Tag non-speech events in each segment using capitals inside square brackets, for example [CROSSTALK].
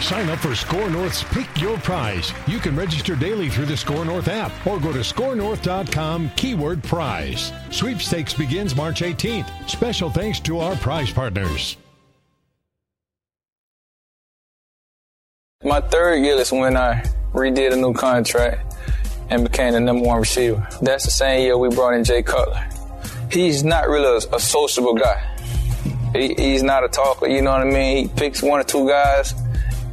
Sign up for Score North's Pick Your Prize. You can register daily through the Score North app or go to scorenorth.com keyword prize. Sweepstakes begins March 18th. Special thanks to our prize partners. My third year is when I redid a new contract and became the number one receiver. That's the same year we brought in Jay Cutler. He's not really a, a sociable guy. He, he's not a talker, you know what I mean? He picks one or two guys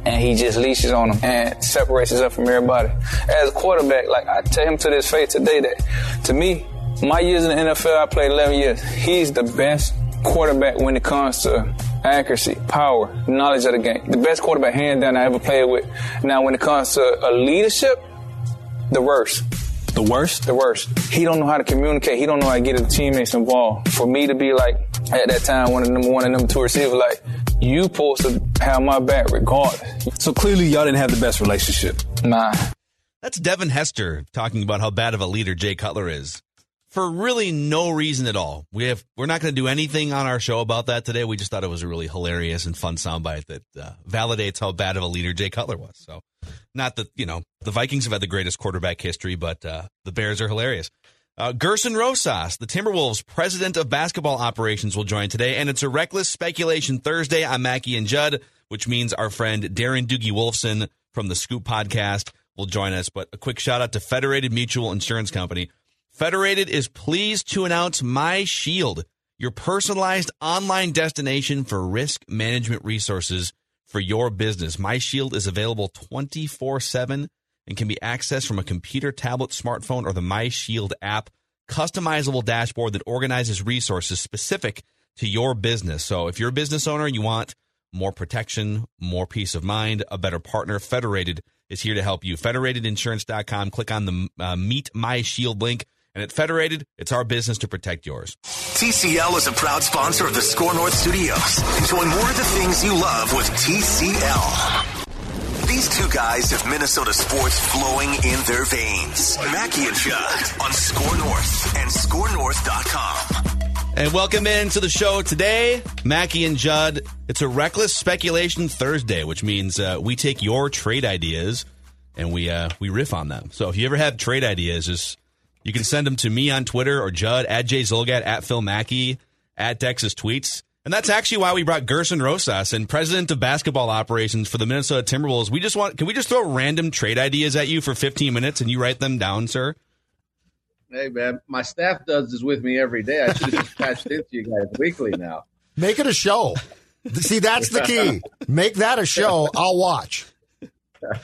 and he just leashes on them and separates himself from everybody. As a quarterback, like I tell him to this face today that to me, my years in the NFL, I played 11 years. He's the best quarterback when it comes to accuracy, power, knowledge of the game. The best quarterback, hands down, I ever played with. Now, when it comes to a leadership, the worst. The worst? The worst. He don't know how to communicate. He don't know how to get his teammates involved. For me to be like, at that time, one of the number one and number two receivers, like, you supposed to have my back regardless. So clearly y'all didn't have the best relationship. Nah. That's Devin Hester talking about how bad of a leader Jay Cutler is. For really no reason at all. We have we're not going to do anything on our show about that today. We just thought it was a really hilarious and fun soundbite that uh, validates how bad of a leader Jay Cutler was. So, not that you know the Vikings have had the greatest quarterback history, but uh, the Bears are hilarious. Uh, Gersson Rosas, the Timberwolves president of basketball operations, will join today, and it's a reckless speculation Thursday. I'm Mackey and Judd, which means our friend Darren Doogie Wolfson from the Scoop podcast will join us. But a quick shout out to Federated Mutual Insurance Company. Federated is pleased to announce My Shield, your personalized online destination for risk management resources for your business. MyShield is available 24 7 and can be accessed from a computer, tablet, smartphone, or the MyShield app. Customizable dashboard that organizes resources specific to your business. So if you're a business owner and you want more protection, more peace of mind, a better partner, Federated is here to help you. Federatedinsurance.com. Click on the uh, Meet My Shield link. And at Federated, it's our business to protect yours. TCL is a proud sponsor of the Score North Studios. Enjoy more of the things you love with TCL. These two guys have Minnesota sports flowing in their veins. Mackey and Judd on Score North and ScoreNorth.com. And welcome into the show today, Mackey and Judd. It's a reckless speculation Thursday, which means uh, we take your trade ideas and we uh, we riff on them. So if you ever have trade ideas, just you can send them to me on Twitter or Judd at Jay Zulgad at Phil Mackey at Texas Tweets. And that's actually why we brought Gersson Rosas and president of basketball operations for the Minnesota Timberwolves. We just want, can we just throw random trade ideas at you for 15 minutes and you write them down, sir? Hey, man, my staff does this with me every day. I should have just patched into you guys weekly now. Make it a show. See, that's the key. [LAUGHS] Make that a show. I'll watch. [LAUGHS]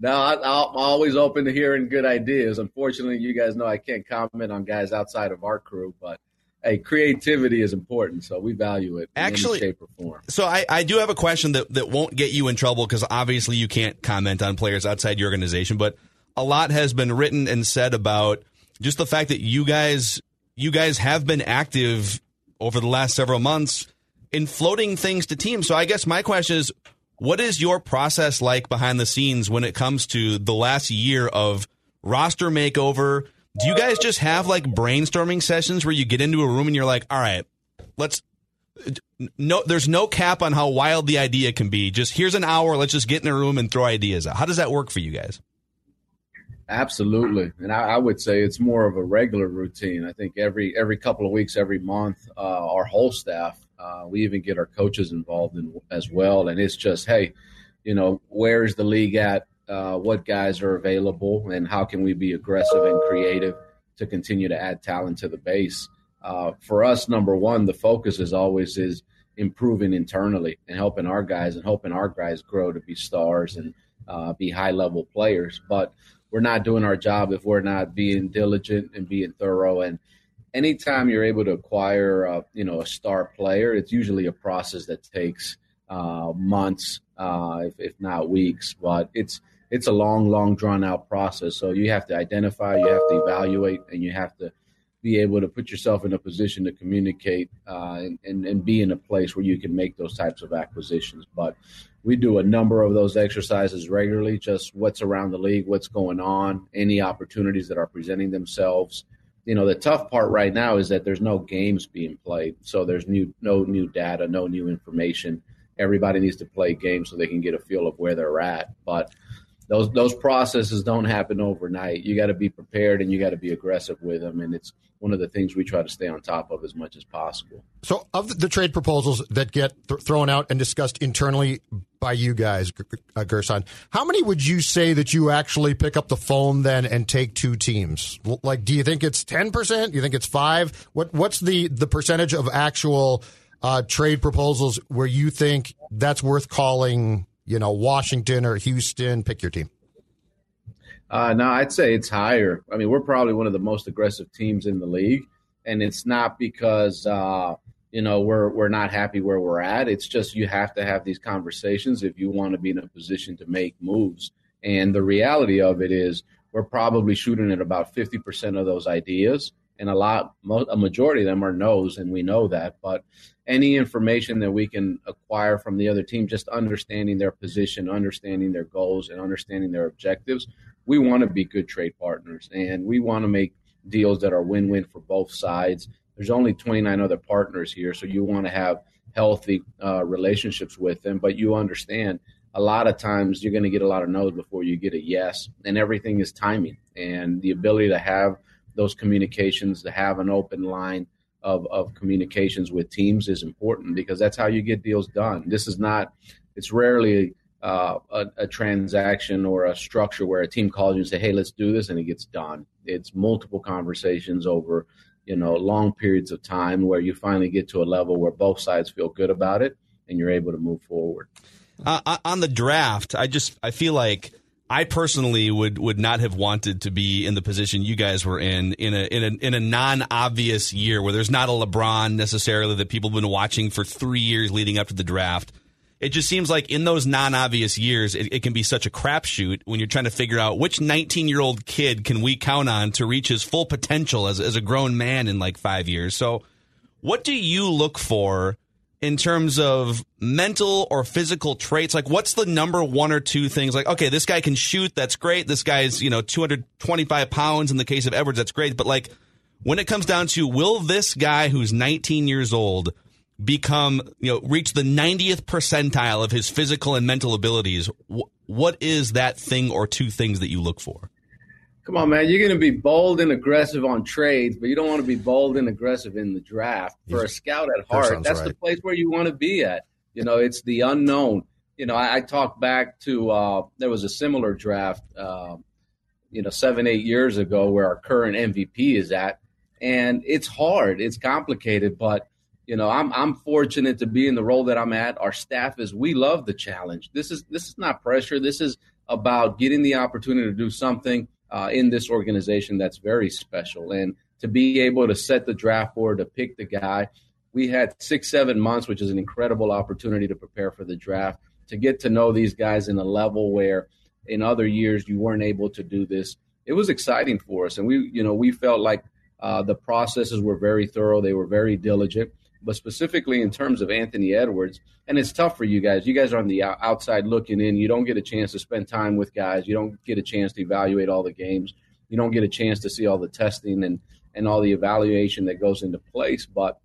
No, I, I'm always open to hearing good ideas. Unfortunately, you guys know I can't comment on guys outside of our crew, but hey, creativity is important, so we value it Actually, shape or form. So I, I do have a question that, that won't get you in trouble because obviously you can't comment on players outside your organization, but a lot has been written and said about just the fact that you guys you guys have been active over the last several months in floating things to teams. So I guess my question is what is your process like behind the scenes when it comes to the last year of roster makeover? Do you guys just have like brainstorming sessions where you get into a room and you're like, all right, let's no there's no cap on how wild the idea can be. Just here's an hour, let's just get in a room and throw ideas out. How does that work for you guys? Absolutely, and I, I would say it's more of a regular routine. I think every every couple of weeks, every month, uh, our whole staff, uh, we even get our coaches involved in as well. And it's just, hey, you know, where's the league at? Uh, what guys are available, and how can we be aggressive and creative to continue to add talent to the base? Uh, for us, number one, the focus is always is improving internally and helping our guys and helping our guys grow to be stars and uh, be high level players. But we're not doing our job if we're not being diligent and being thorough. And anytime you're able to acquire, a, you know, a star player, it's usually a process that takes uh, months, uh, if, if not weeks. But it's it's a long, long, drawn out process. So you have to identify, you have to evaluate, and you have to be able to put yourself in a position to communicate uh, and, and, and be in a place where you can make those types of acquisitions. But we do a number of those exercises regularly, just what's around the league, what's going on, any opportunities that are presenting themselves. You know, the tough part right now is that there's no games being played. So there's new no new data, no new information. Everybody needs to play games so they can get a feel of where they're at. But those those processes don't happen overnight. You got to be prepared and you got to be aggressive with them, and it's one of the things we try to stay on top of as much as possible. So, of the trade proposals that get th- thrown out and discussed internally by you guys, uh, Gersson, how many would you say that you actually pick up the phone then and take two teams? Like, do you think it's ten percent? You think it's five? What What's the the percentage of actual uh, trade proposals where you think that's worth calling? You know, Washington or Houston, pick your team. Uh, no, I'd say it's higher. I mean, we're probably one of the most aggressive teams in the league, and it's not because uh, you know we're we're not happy where we're at. It's just you have to have these conversations if you want to be in a position to make moves. And the reality of it is, we're probably shooting at about fifty percent of those ideas, and a lot, a majority of them are no's, and we know that. But any information that we can acquire from the other team, just understanding their position, understanding their goals, and understanding their objectives we want to be good trade partners and we want to make deals that are win-win for both sides. There's only 29 other partners here, so you want to have healthy uh, relationships with them. But you understand a lot of times you're going to get a lot of no's before you get a yes, and everything is timing and the ability to have those communications, to have an open line of, of communications with teams is important because that's how you get deals done. This is not, it's rarely uh, a, a, transaction or a structure where a team calls you and say, "Hey, let's do this," and it gets done. It's multiple conversations over, you know, long periods of time where you finally get to a level where both sides feel good about it and you're able to move forward. Uh, on the draft, I just I feel like I personally would would not have wanted to be in the position you guys were in in a in a in a non obvious year where there's not a LeBron necessarily that people have been watching for three years leading up to the draft it just seems like in those non-obvious years, it, it can be such a crapshoot when you're trying to figure out which 19 year old kid can we count on to reach his full potential as, as a grown man in like five years. So, what do you look for in terms of mental or physical traits? Like, what's the number one or two things? Like, okay, this guy can shoot. That's great. This guy's, you know, 225 pounds in the case of Edwards. That's great. But like, when it comes down to will this guy who's 19 years old become, you know, reach the 90th percentile of his physical and mental abilities, what is that thing or two things that you look for? Come on, man. You're going to be bold and aggressive on trades, but you don't want to be bold and aggressive in the draft. For a scout at heart, that's right. the place where you want to be at. You know, it's the unknown. You know, I, I talk back to uh, there was a similar draft, uh, you know, seven, eight years ago where our current MVP is at. And it's hard, it's complicated, but you know, I'm I'm fortunate to be in the role that I'm at. Our staff is we love the challenge. This is this is not pressure. This is about getting the opportunity to do something uh, in this organization that's very special, and to be able to set the draft board to pick the guy. We had six seven months, which is an incredible opportunity to prepare for the draft, to get to know these guys in a level where in other years you weren't able to do this. It was exciting for us, and we you know we felt like uh, the processes were very thorough. They were very diligent but specifically in terms of Anthony Edwards, and it's tough for you guys. You guys are on the outside looking in. You don't get a chance to spend time with guys. You don't get a chance to evaluate all the games. You don't get a chance to see all the testing and and all the evaluation that goes into place. But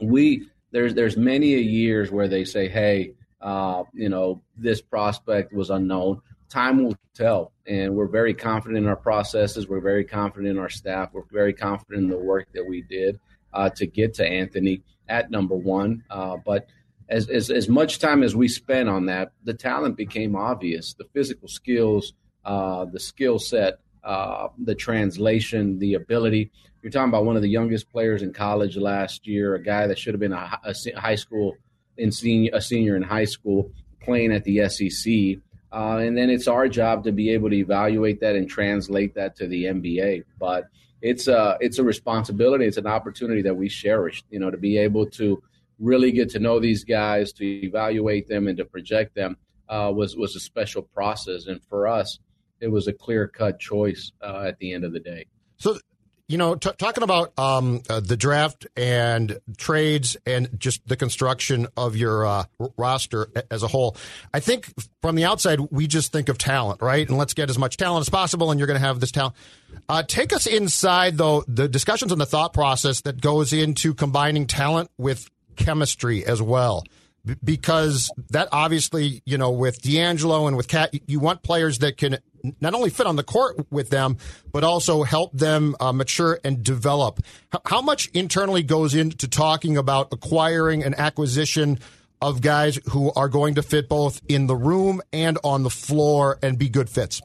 we there's there's many a years where they say, hey, uh, you know, this prospect was unknown. Time will tell, and we're very confident in our processes. We're very confident in our staff. We're very confident in the work that we did uh, to get to Anthony at number one. Uh, but as, as, as much time as we spent on that, the talent became obvious. The physical skills, uh, the skill set, uh, the translation, the ability. You're talking about one of the youngest players in college last year, a guy that should have been a, a high school in senior, a senior in high school, playing at the SEC. Uh, and then it's our job to be able to evaluate that and translate that to the NBA. But it's a it's a responsibility. It's an opportunity that we cherish. You know, to be able to really get to know these guys, to evaluate them, and to project them uh, was was a special process. And for us, it was a clear cut choice uh, at the end of the day. So you know, t- talking about um, uh, the draft and trades and just the construction of your uh, roster as a whole, I think from the outside we just think of talent, right? And let's get as much talent as possible, and you're going to have this talent. Uh, take us inside, though, the discussions and the thought process that goes into combining talent with chemistry as well because that obviously, you know, with D'Angelo and with Cat, you want players that can not only fit on the court with them, but also help them uh, mature and develop. How much internally goes into talking about acquiring an acquisition of guys who are going to fit both in the room and on the floor and be good fits?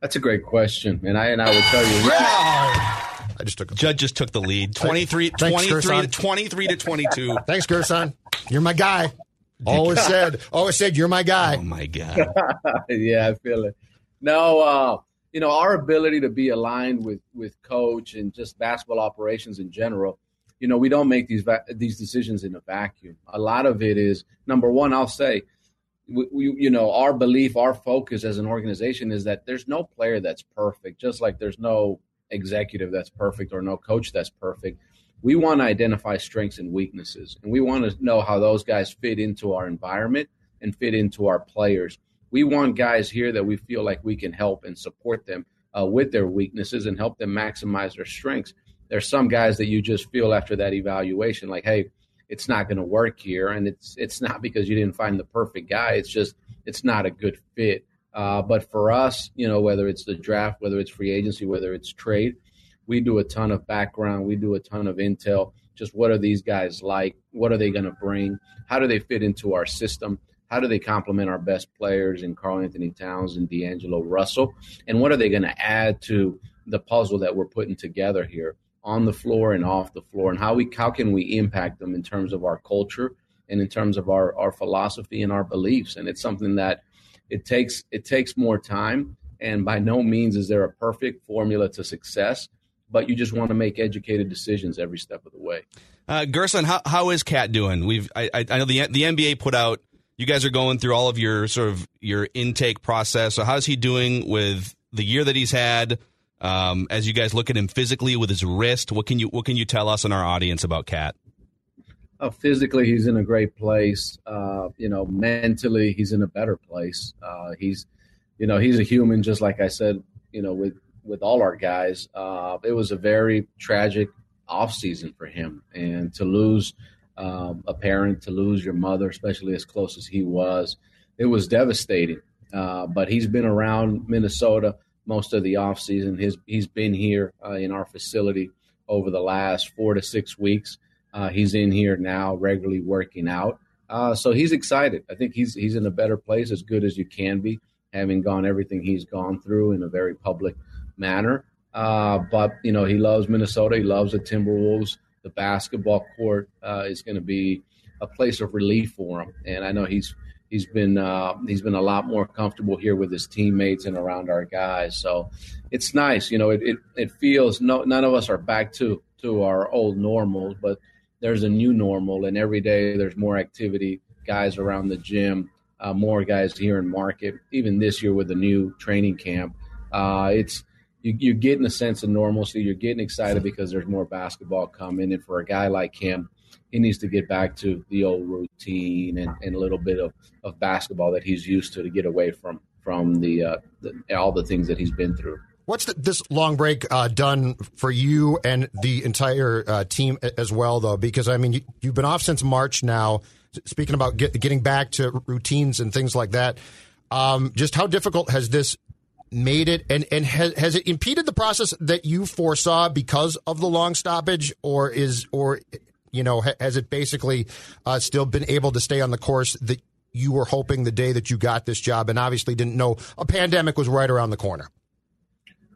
That's a great question, and I and I would tell you. Yeah. I just took. A- Judge just took the lead. 23, Thanks, 23 to 23 to 22. Thanks, Gersson. You're my guy. Always [LAUGHS] said, always said, you're my guy. Oh my god. [LAUGHS] yeah, I feel it. No, uh, you know our ability to be aligned with with coach and just basketball operations in general. You know, we don't make these va- these decisions in a vacuum. A lot of it is number one. I'll say, we, we, you know, our belief, our focus as an organization is that there's no player that's perfect. Just like there's no executive that's perfect or no coach that's perfect. We want to identify strengths and weaknesses, and we want to know how those guys fit into our environment and fit into our players. We want guys here that we feel like we can help and support them uh, with their weaknesses and help them maximize their strengths. There's some guys that you just feel after that evaluation, like, hey, it's not going to work here, and it's it's not because you didn't find the perfect guy. It's just it's not a good fit. Uh, but for us, you know, whether it's the draft, whether it's free agency, whether it's trade, we do a ton of background. We do a ton of intel. Just what are these guys like? What are they going to bring? How do they fit into our system? How do they complement our best players in Karl-Anthony Towns and D'Angelo Russell? And what are they going to add to the puzzle that we're putting together here on the floor and off the floor? And how we how can we impact them in terms of our culture and in terms of our, our philosophy and our beliefs? And it's something that it takes it takes more time, and by no means is there a perfect formula to success. But you just want to make educated decisions every step of the way. Uh, Gersson, how, how is Cat doing? We've I, I know the the NBA put out. You guys are going through all of your sort of your intake process. So how's he doing with the year that he's had? Um, as you guys look at him physically with his wrist, what can you what can you tell us and our audience about Cat? Uh, physically, he's in a great place. Uh, you know, mentally, he's in a better place. Uh, he's, you know, he's a human, just like I said. You know, with with all our guys, uh, it was a very tragic off season for him, and to lose um, a parent, to lose your mother, especially as close as he was, it was devastating. Uh, but he's been around Minnesota most of the off season. His he's been here uh, in our facility over the last four to six weeks. Uh, he's in here now, regularly working out. Uh, so he's excited. I think he's he's in a better place, as good as you can be, having gone everything he's gone through in a very public manner. Uh, but you know, he loves Minnesota. He loves the Timberwolves. The basketball court uh, is going to be a place of relief for him, and I know he's he's been uh, he's been a lot more comfortable here with his teammates and around our guys. So it's nice. You know, it it, it feels no none of us are back to to our old normals, but there's a new normal, and every day there's more activity. Guys around the gym, uh, more guys here in market. Even this year with the new training camp, uh, it's you, you're getting a sense of normalcy. You're getting excited because there's more basketball coming, and for a guy like him, he needs to get back to the old routine and, and a little bit of, of basketball that he's used to to get away from from the, uh, the all the things that he's been through. What's the, this long break uh, done for you and the entire uh, team as well, though? Because I mean, you, have been off since March now. Speaking about get, getting back to routines and things like that, um, just how difficult has this made it, and and has, has it impeded the process that you foresaw because of the long stoppage, or is or you know has it basically uh, still been able to stay on the course that you were hoping the day that you got this job, and obviously didn't know a pandemic was right around the corner?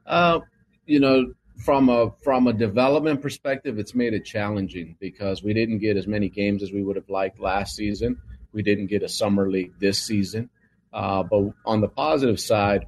Uh, you know, from a from a development perspective, it's made it challenging because we didn't get as many games as we would have liked last season. We didn't get a summer league this season. Uh, but on the positive side,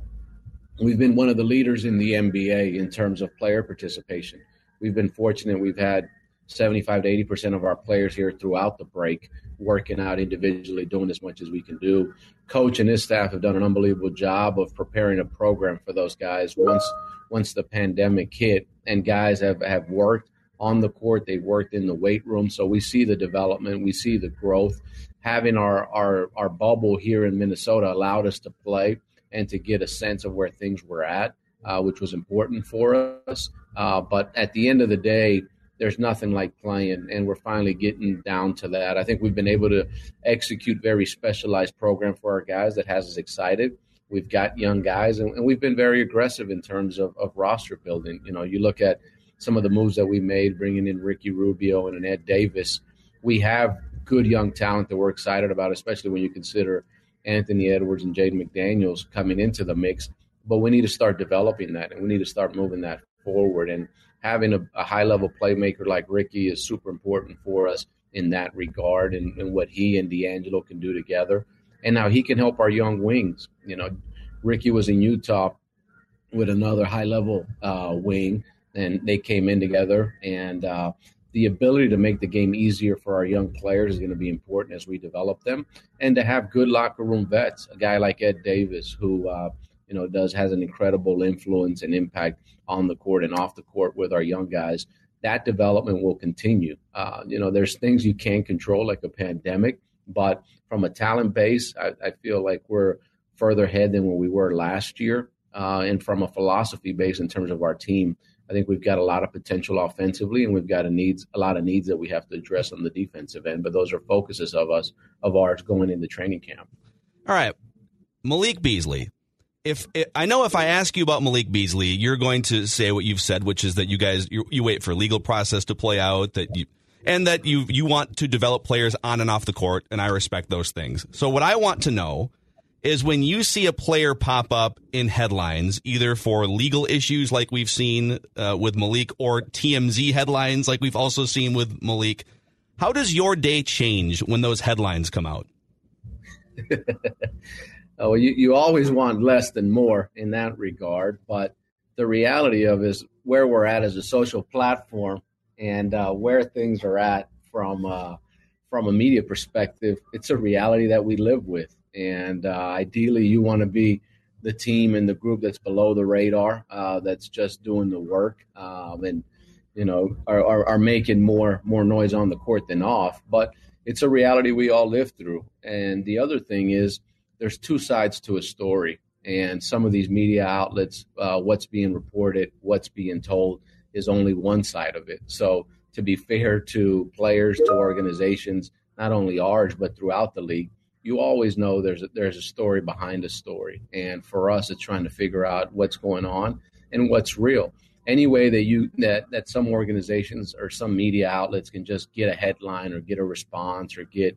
we've been one of the leaders in the NBA in terms of player participation. We've been fortunate. We've had 75 to 80 percent of our players here throughout the break working out individually, doing as much as we can do. Coach and his staff have done an unbelievable job of preparing a program for those guys once once the pandemic hit, and guys have have worked on the court. They've worked in the weight room, so we see the development, we see the growth. Having our our our bubble here in Minnesota allowed us to play and to get a sense of where things were at, uh, which was important for us. Uh, but at the end of the day, there's nothing like playing, and we're finally getting down to that. I think we've been able to execute very specialized program for our guys that has us excited. We've got young guys, and, and we've been very aggressive in terms of, of roster building. You know, you look at some of the moves that we made, bringing in Ricky Rubio and an Ed Davis. We have good young talent that we're excited about, especially when you consider Anthony Edwards and Jaden McDaniels coming into the mix. But we need to start developing that, and we need to start moving that forward. And having a, a high level playmaker like Ricky is super important for us in that regard and, and, what he and D'Angelo can do together. And now he can help our young wings. You know, Ricky was in Utah with another high level uh, wing, and they came in together. And uh, the ability to make the game easier for our young players is going to be important as we develop them, and to have good locker room vets. A guy like Ed Davis, who uh, you know does has an incredible influence and impact on the court and off the court with our young guys. That development will continue. Uh, you know, there's things you can't control, like a pandemic, but from a talent base, I, I feel like we're further ahead than when we were last year. Uh, and from a philosophy base in terms of our team, I think we've got a lot of potential offensively, and we've got a needs a lot of needs that we have to address on the defensive end. But those are focuses of us of ours going into training camp. All right, Malik Beasley, if I know if I ask you about Malik Beasley, you're going to say what you've said, which is that you guys you, you wait for legal process to play out, that you and that you you want to develop players on and off the court, and I respect those things. So what I want to know is when you see a player pop up in headlines, either for legal issues like we've seen uh, with Malik, or TMZ headlines like we've also seen with Malik. How does your day change when those headlines come out? [LAUGHS] oh, you, you always want less than more in that regard. But the reality of is where we're at as a social platform and uh, where things are at from uh, from a media perspective, it's a reality that we live with. And uh, ideally, you want to be the team and the group that's below the radar, uh, that's just doing the work, um, and you know are, are, are making more more noise on the court than off. But it's a reality we all live through. And the other thing is there's two sides to a story, and some of these media outlets, uh, what's being reported, what's being told, is only one side of it. So to be fair to players, to organizations, not only ours but throughout the league, you always know there's a, there's a story behind a story, and for us, it's trying to figure out what's going on and what's real. Any way that you that that some organizations or some media outlets can just get a headline or get a response or get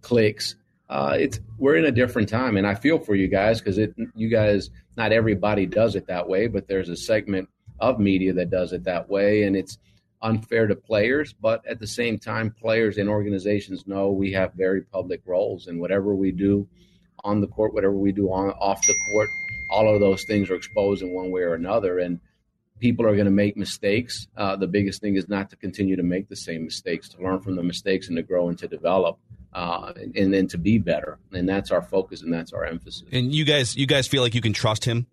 clicks uh, it's we're in a different time, and I feel for you guys because it you guys not everybody does it that way, but there's a segment of media that does it that way, and it's unfair to players. But at the same time, players and organizations know we have very public roles, and whatever we do on the court, whatever we do on off the court, all of those things are exposed in one way or another, and people are going to make mistakes. Uh, the biggest thing is not to continue to make the same mistakes, to learn from the mistakes and to grow and to develop uh, and, then to be better. And that's our focus and that's our emphasis. And you guys, you guys feel like you can trust him?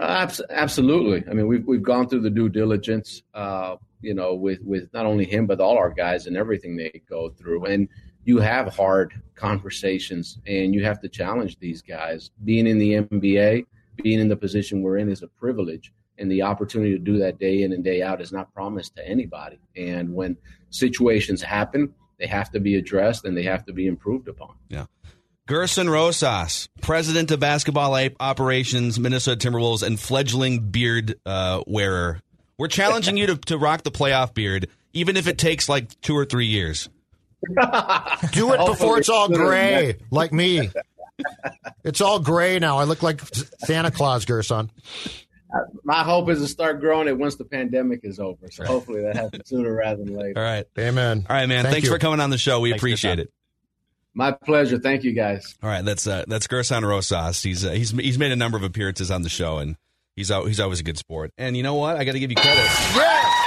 Absolutely. I mean, we've we've gone through the due diligence, uh, you know, with with not only him but all our guys and everything they go through. And you have hard conversations, and you have to challenge these guys. Being in the NBA, being in the position we're in, is a privilege, and the opportunity to do that day in and day out is not promised to anybody. And when situations happen, they have to be addressed and they have to be improved upon. Yeah. Gersson Rosas, president of basketball operations, Minnesota Timberwolves, and fledgling beard uh, wearer. We're challenging you to, to rock the playoff beard, even if it takes like two or three years. [LAUGHS] Do it before it's all gray, like me. It's all gray now. I look like Santa Claus, Gersson my hope is to start growing it once the pandemic is over. So hopefully that happens sooner rather than later. All right. Amen. All right, man. Thank Thanks you. for coming on the show. We Thanks appreciate it. My pleasure. Thank you, guys. All right, that's uh, that's Gersson Rosas. He's uh, he's he's made a number of appearances on the show, and he's al- he's always a good sport. And you know what? I got to give you credit. Yes!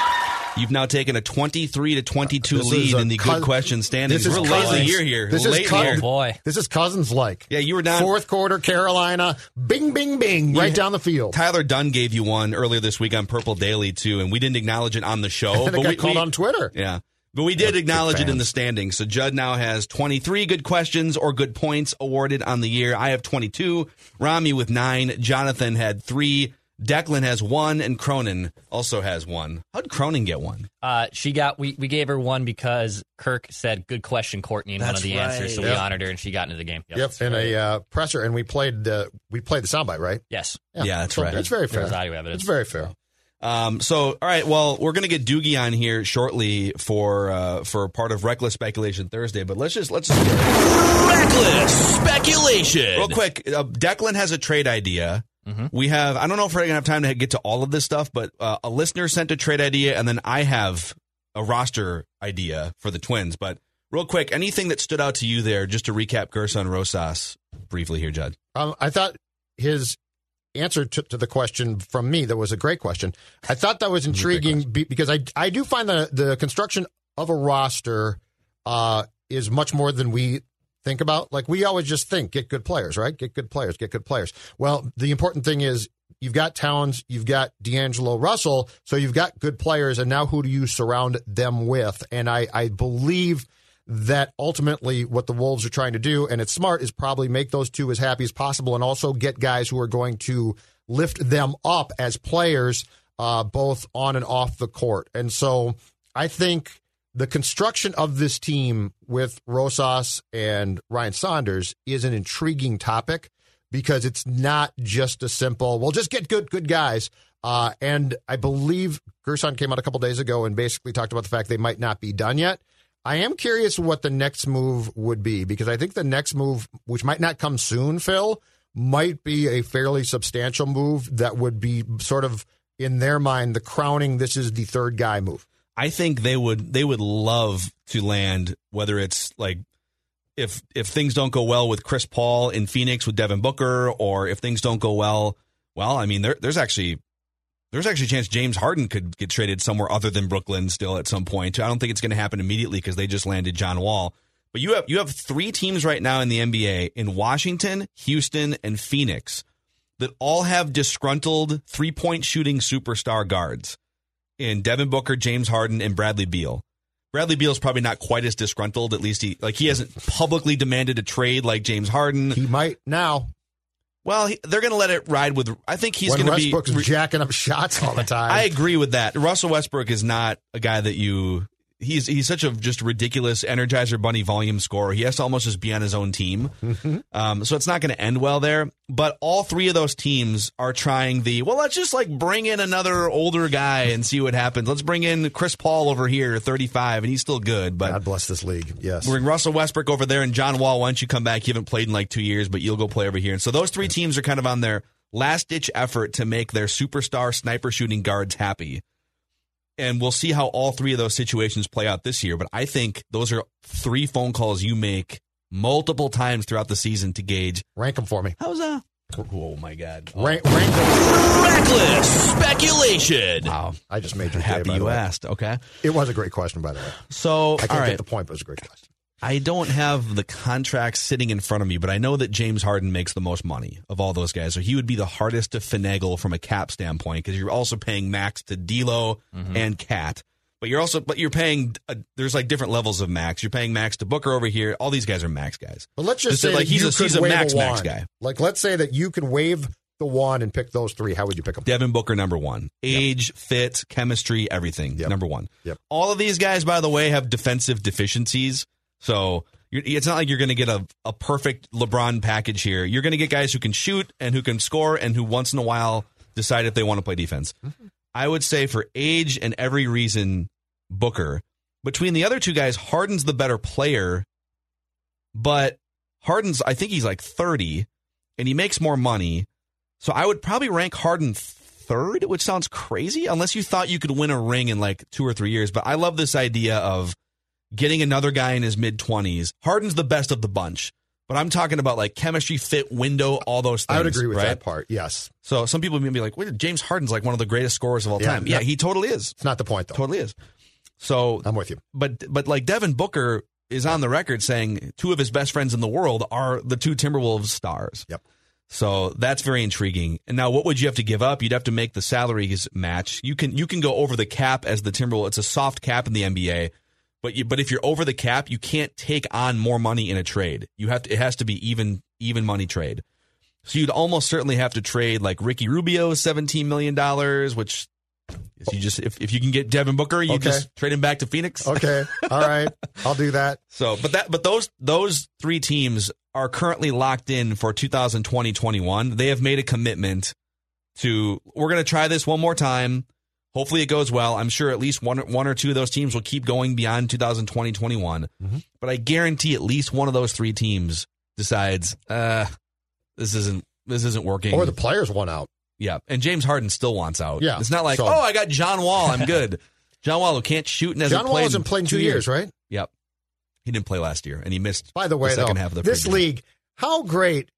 You've now taken a twenty-three to twenty-two This lead in the cous- good question standings. This is We're late in the year here. This late is in year. Boy. This is cousins like. Yeah, you were down. Fourth quarter, Carolina, bing, bing, bing, right down the field. Tyler Dunn gave you one earlier this week on Purple Daily too, and we didn't acknowledge it on the show. And it but got we, called we- on Twitter. Yeah. But we did acknowledge it in the standings. So Judd now has 23 good questions or good points awarded on the year. I have 22. Rami with nine. Jonathan had three. Declan has one, and Cronin also has one. How'd Cronin get one? Uh, she got we, we gave her one because Kirk said good question, Courtney, in one of the right. answers, so we honored her and she got into the game. Yep, in a uh, presser, and we played the we played the soundbite, right? Yes. Yeah, that's So right. That's very fair. There's audio evidence. It's very fair. Um, so, all right. Well, we're going to get Doogie on here shortly for uh, for part of Reckless Speculation Thursday. But let's just let's just Reckless speculation. real quick. Uh, Declan has a trade idea. Mm-hmm. We have. I don't know if we're going to have time to get to all of this stuff, but uh, a listener sent a trade idea, and then I have a roster idea for the Twins. But real quick, anything that stood out to you there? Just to recap, Gersson Rosas briefly here, Judd. Um, I thought his answer to, to the question from me that was a great question. I thought that was intriguing be, because I I do find the the construction of a roster uh, is much more than we think about. Like we always just think get good players, right? Get good players, get good players. Well, the important thing is you've got Towns, you've got D'Angelo Russell, so you've got good players, and now who do you surround them with? And I I believe that ultimately what the Wolves are trying to do, and it's smart, is probably make those two as happy as possible and also get guys who are going to lift them up as players, uh, both on and off the court. And so I think the construction of this team with Rosas and Ryan Saunders is an intriguing topic because it's not just a simple, well, just get good, good guys. Uh, and I believe Gersson came out a couple days ago and basically talked about the fact they might not be done yet. I am curious what the next move would be because I think the next move, which might not come soon, Phil, might be a fairly substantial move that would be sort of in their mind the crowning this is the third guy move. I think they would they would love to land whether it's like if if things don't go well with Chris Paul in Phoenix with Devin Booker or if things don't go well, well, I mean there, there's actually there's actually a chance James Harden could get traded somewhere other than Brooklyn still at some point. I don't think it's going to happen immediately because they just landed John Wall. But you have you have three teams right now in the NBA in Washington, Houston, and Phoenix that all have disgruntled three point shooting superstar guards in Devin Booker, James Harden, and Bradley Beal. Bradley Beal's probably not quite as disgruntled. At least he like he hasn't publicly demanded a trade like James Harden. He might now. Well, he, they're going to let it ride with. I think he's going to be. Westbrook's jacking up shots all the time. I agree with that. Russell Westbrook is not a guy that you. He's he's such a just ridiculous Energizer Bunny volume scorer. He has to almost just be on his own team. Um, so it's not going to end well there. But all three of those teams are trying the well. Let's just like bring in another older guy and see what happens. Let's bring in Chris Paul over here, thirty five, and he's still good. But God bless this league. Yes. bring Russell Westbrook over there and John Wall. Why don't you come back? You haven't played in like two years, but you'll go play over here. And so those three teams are kind of on their last ditch effort to make their superstar sniper shooting guards happy. And we'll see how all three of those situations play out this year. But I think those are three phone calls you make multiple times throughout the season to gauge. Rank them for me. How's that? Oh my God! Oh, Rank, rank them. Reckless speculation. wow! I just made your day, Happy by the you way. asked. Okay, It was a great question, by the way. so I can't all get the point, but it was a great question. I don't have the contract sitting in front of me, but I know that James Harden makes the most money of all those guys. So he would be the hardest to finagle from a cap standpoint because you're also paying max to D'Lo and Cat. But you're also, but you're paying. Uh, there's like different levels of max. You're paying max to Booker over here. All these guys are max guys. But let's just Just say like that he's you a- he's a wave max, max guy. Like let's say that you can wave the wand and pick those three. How would you pick them? Devin Booker, number one. Age, fit, chemistry, everything. Yep. Number one. Yep. All of these guys, by the way, have defensive deficiencies. So it's not like you're going to get a, a perfect LeBron package here. You're going to get guys who can shoot and who can score and who once in a while decide if they want to play defense. Mm-hmm. I would say for age and every reason, Booker. Between the other two guys, Harden's the better player, but Harden's, I think he's like 30 and he makes more money. So I would probably rank Harden third, which sounds crazy, unless you thought you could win a ring in like two or three years. But I love this idea of getting another guy in his mid 20s. Harden's the best of the bunch. But I'm talking about like chemistry, fit, window, all those things. I would agree with right? that part. Yes. So some people may be like, Wait, James Harden's like one of the greatest scorers of all Yeah, time. Yeah, no. he totally is. It's not the point, though. Totally is. So I'm with you. But but like Devin Booker is on the record saying two of his best friends in the world are the two Timberwolves stars. Yep. So that's very intriguing. And now, what would you have to give up? You'd have to make the salaries match. You can you can go over the cap as the Timberwolves. It's a soft cap in the NBA, but you, but if you're over the cap, you can't take on more money in a trade. You have to. It has to be even even money trade. So you'd almost certainly have to trade like Ricky Rubio, seventeen million dollars, which you just if, if you can get Devin Booker, you Okay. just trade him back to Phoenix. Okay. All right. I'll do that. [LAUGHS] So, but that, but those those three teams are currently locked in for 2020-21. They have made a commitment to we're going to try this one more time. Hopefully it goes well. I'm sure at least one one or two of those teams will keep going beyond 2020-21. But I guarantee at least one of those three teams decides, uh, this isn't this isn't working. Or the players want out. Yeah, and James Harden still wants out. Yeah, it's not like so- oh, I got John Wall, I'm good. [LAUGHS] John Wall who can't shoot and hasn't John Wall hasn't played in two years, right? Yep, he didn't play last year, and he missed. By the way, the second though, half of the this league, how great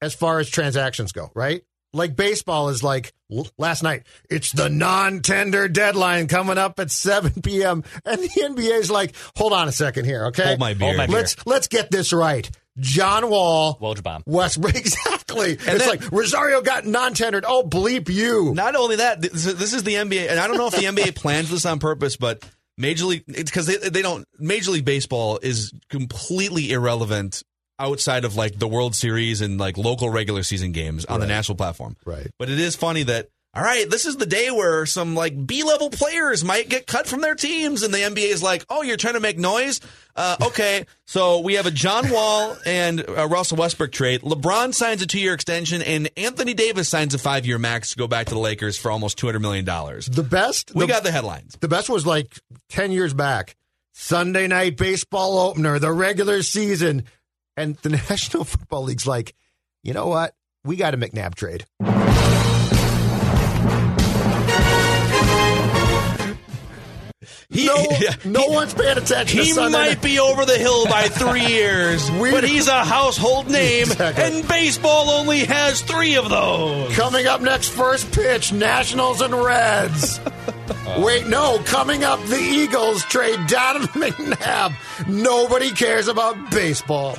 as far as transactions go, right? Like baseball is like last night. It's the non-tender deadline coming up at 7 [LAUGHS] p.m. and the NBA is like, hold on a second here, okay? Hold my beer. Hold my beer. Let's let's get this right. John Wall, Woj bomb. Westbrook, exactly. it's then- like Rosario got non-tendered. Oh, bleep you. Not only that, this is, this is the NBA, and I don't know if the NBA [LAUGHS] plans this on purpose, but Major League because they they don't Major League Baseball is completely irrelevant outside of like the World Series and like local regular season games on the national platform. Right. But it is funny that all right, this is the day where some like B level players might get cut from their teams, and the NBA is like, oh, you're trying to make noise. Uh, okay, [LAUGHS] so we have a John Wall and Russell Westbrook trade. LeBron signs a two year extension, and Anthony Davis signs a five year max to go back to the Lakers for almost two hundred million dollars. The best We the- got the headlines. The best was like 10 years back. Sunday night baseball opener, the regular season. And the [LAUGHS] National Football League's like, you know what? We got a McNabb trade. He, No, [LAUGHS] yeah, no one's paying attention. he might be over the hill by [LAUGHS] three years, but he's a household name, Exactly. and baseball only has three of those. Coming up next, first pitch, Nationals and Reds. Wait, no, coming up, the Eagles trade Donovan McNabb. Nobody cares about baseball.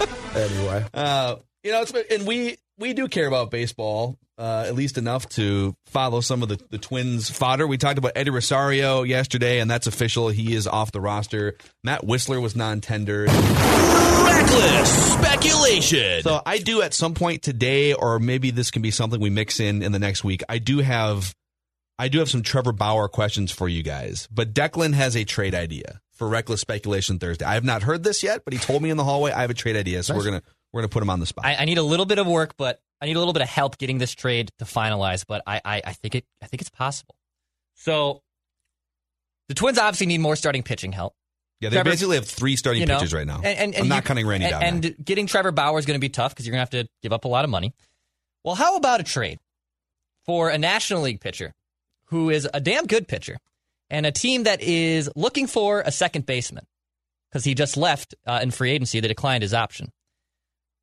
[LAUGHS] anyway, Uh, you know, it's, and we we do care about baseball uh, at least enough to follow some of the, the Twins fodder. We talked about Eddie Rosario yesterday, and that's official. He is off the roster. Matt Wisler was non-tendered. Reckless speculation. So I do at some point today, or maybe this can be something we mix in in the next week. I do have, I do have some Trevor Bauer questions for you guys. But Declan has a trade idea for reckless speculation Thursday. I have not heard this yet, but he told me in the hallway I have a trade idea, so Nice. we're gonna we're gonna put him on the spot. I, I need a little bit of work, but I need a little bit of help getting this trade to finalize. But I, I, I think it, I think it's possible. So the Twins obviously need more starting pitching help. yeah, they Trevor- basically have three starting you know, pitchers right now. And, and, and I'm not you- cutting Randy and, down. And now. getting Trevor Bauer is going to be tough because you're going to have to give up a lot of money. Well, how about a trade for a National League pitcher who is a damn good pitcher and a team that is looking for a second baseman because he just left uh, in free agency. They declined his option.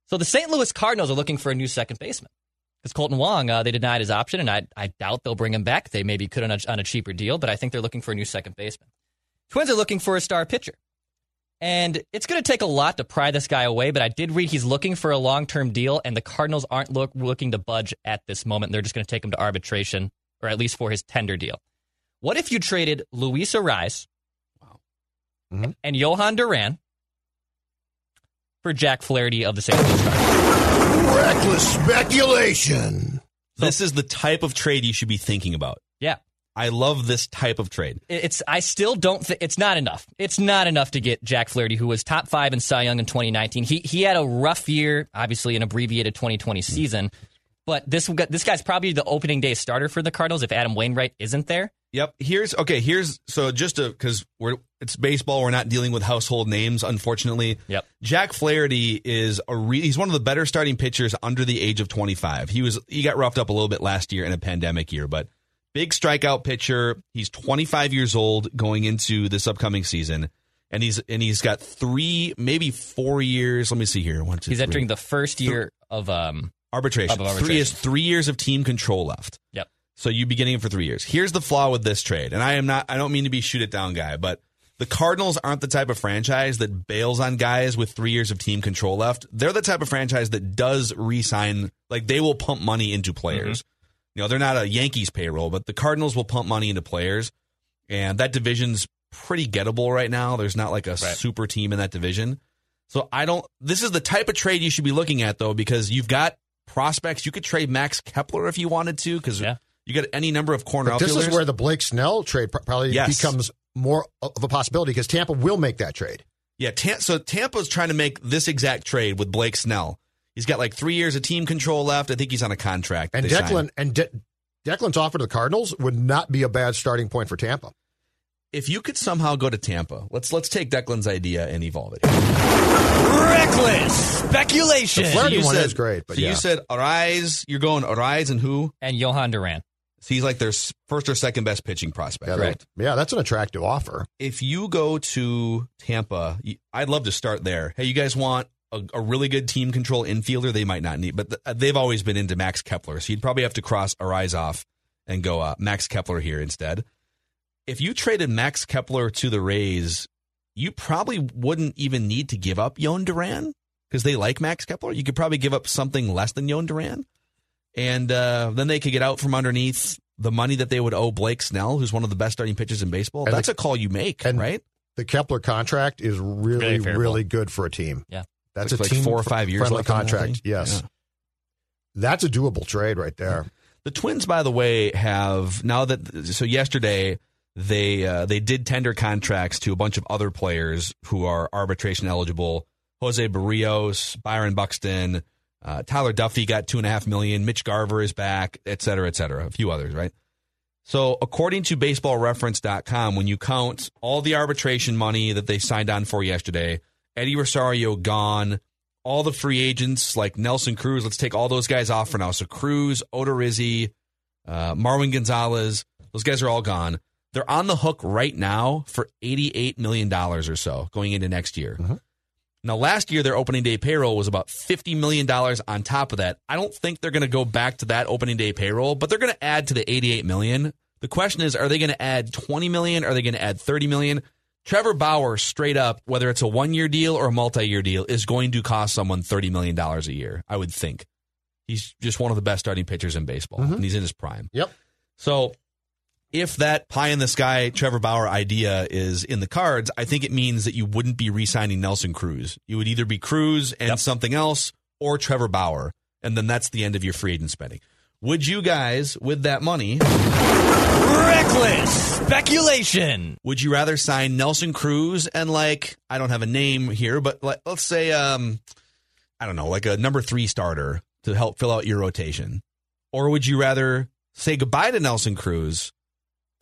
So the St. Louis Cardinals are looking for a new second baseman because Kolten Wong, uh, they denied his option, and I, I doubt they'll bring him back. They maybe could on a, on a cheaper deal, but I think they're looking for a new second baseman. Twins are looking for a star pitcher. And it's going to take a lot to pry this guy away, but I did read he's looking for a long term deal, and the Cardinals aren't look, looking to budge at this moment. They're just going to take him to arbitration, or at least for his tender deal. What if you traded Luis Arraez Mhm. and Jhoan Duran for Jack Flaherty of the St. Louis Cardinals? reckless speculation. this is the type of trade you should be thinking about. Yeah. I love this type of trade. It's I still don't think it's not enough. It's not enough to get Jack Flaherty, who was top five in Cy Young in 2019. He he had a rough year, obviously an abbreviated 2020 season, but this this guy's probably the opening day starter for the Cardinals if Adam Wainwright isn't there. Yep. Here's okay. Here's so just to because we're it's baseball. We're not dealing with household names, unfortunately. Yep. Jack Flaherty is a re, he's one of the better starting pitchers under the age of 25. He was he got roughed up a little bit last year in a pandemic year, but big strikeout pitcher. He's 25 years old going into this upcoming season. and he's and he's got three, maybe four years. Let me see here. One, two, He's three. entering the first year of um arbitration. of Three is three years of team control left. Yep. So you'd be getting him for three years. Here's the flaw with this trade, and I am not. I don't mean to be shoot it down guy, but the Cardinals aren't the type of franchise that bails on guys with three years of team control left. They're the type of franchise that does re-sign. Like they will pump money into players. Mm-hmm. You know, they're not a Yankees payroll, but the Cardinals will pump money into players, and that division's pretty gettable right now. There's not like a super team in that division. So I don't. This is the type of trade you should be looking at though, because you've got prospects. You could trade Max Kepler if you wanted to, because you got any number of corner But this is where the Blake Snell trade probably Yes. becomes more of a possibility because Tampa will make that trade. Yeah, Tam- so Tampa's trying to make this exact trade with Blake Snell. He's got like three years of team control left. I think he's on a contract. And Declan signed. and De- Declan's offer to the Cardinals would not be a bad starting point for Tampa. If you could somehow go to Tampa, let's let's take Declan's idea and evolve it. Reckless speculation. The Flaherty you one said- is great, but so yeah. you said Arraez. You're going Arraez and who? And Jhoan Duran. So he's like their first or second best pitching prospect. yeah, right? that- yeah, that's an attractive offer. if you go to Tampa, I'd love to start there. Hey, you guys want a, a really good team control infielder? They might not need, but th- they've always been into Max Kepler, so you'd probably have to cross Arraez off and go uh, Max Kepler here instead. If you traded Max Kepler to the Rays, you probably wouldn't even need to give up Jhoan Duran because they like Max Kepler. You could probably give up something less than Jhoan Duran, and uh, then they could get out from underneath the money that they would owe Blake Snell, who's one of the best starting pitchers in baseball. And That's the- a call you make, and right? The Kepler contract is really, really, good for a team. Yeah. That's Looks a like team four or five years friendly left contract. thing. Yes, Yeah. that's a doable trade right there. The Twins, by the way, have now that so yesterday they uh, they did tender contracts to a bunch of other players who are arbitration eligible. Jose Berrios, Byron Buxton, uh, Tyler Duffey got two and a half million. Mitch Garver is back, et cetera, et cetera. A few others, right? So, according to baseballreference.com, when you count all the arbitration money that they signed on for yesterday, Eddie Rosario gone, all the free agents like Nelson Cruz, let's take all those guys off for now. So, Cruz, Odorizzi, uh, Marwin Gonzalez, those guys are all gone. They're on the hook right now for $88 million or so going into next year. Uh-huh. Now, last year, their opening day payroll was about $50 million on top of that. I don't think they're going to go back to that opening day payroll, but they're going to add to the 88 million. The question is, are they going to add 20 million? Are they going to add 30 million? Trevor Bauer, straight up, whether it's a one year deal or a multi year deal, is going to cost someone $30 million a year, I would think. He's just one of the best starting pitchers in baseball, uh-huh. and he's in his prime. Yep. So if that pie in the sky Trevor Bauer idea is in the cards, I think it means that you wouldn't be re-signing Nelson Cruz. You would either be Cruz and something else or Trevor Bauer, and then that's the end of your free agent spending. Would you guys, with that money, Reckless speculation. would you rather sign Nelson Cruz and like I don't have a name here, but like, let's say um I don't know, like a number three starter to help fill out your rotation, or would you rather say goodbye to Nelson Cruz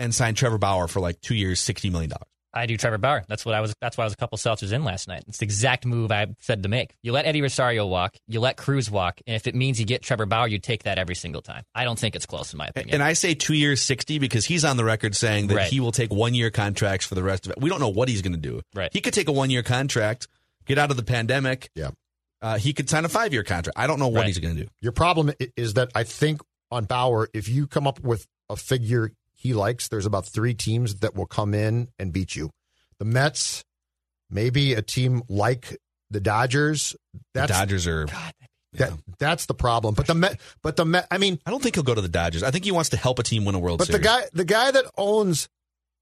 and sign Trevor Bauer for like two years, sixty million dollars? I do Trevor Bauer. That's what I was. That's why I was a couple seltzers in last night. It's the exact move I said to make. You let Eddie Rosario walk. You let Cruz walk, and if it means you get Trevor Bauer, you take that every single time. I don't think it's close in my opinion. And I say two years, sixty because he's on the record saying that Right. he will take one year contracts for the rest of it. We don't know what he's going to do. Right. He could take a one year contract, get out of the pandemic. Yeah. Uh, he could sign a five year contract. I don't know what Right. he's going to do. Your problem is that I think on Bauer, if you come up with a figure he likes, there's about three teams that will come in and beat you. The Mets, maybe a team like the Dodgers. The Dodgers are. that, that's the problem. But the Met, but the Met, I mean, I don't think he'll go to the Dodgers. I think he wants to help a team win a World but Series. the guy, the guy that owns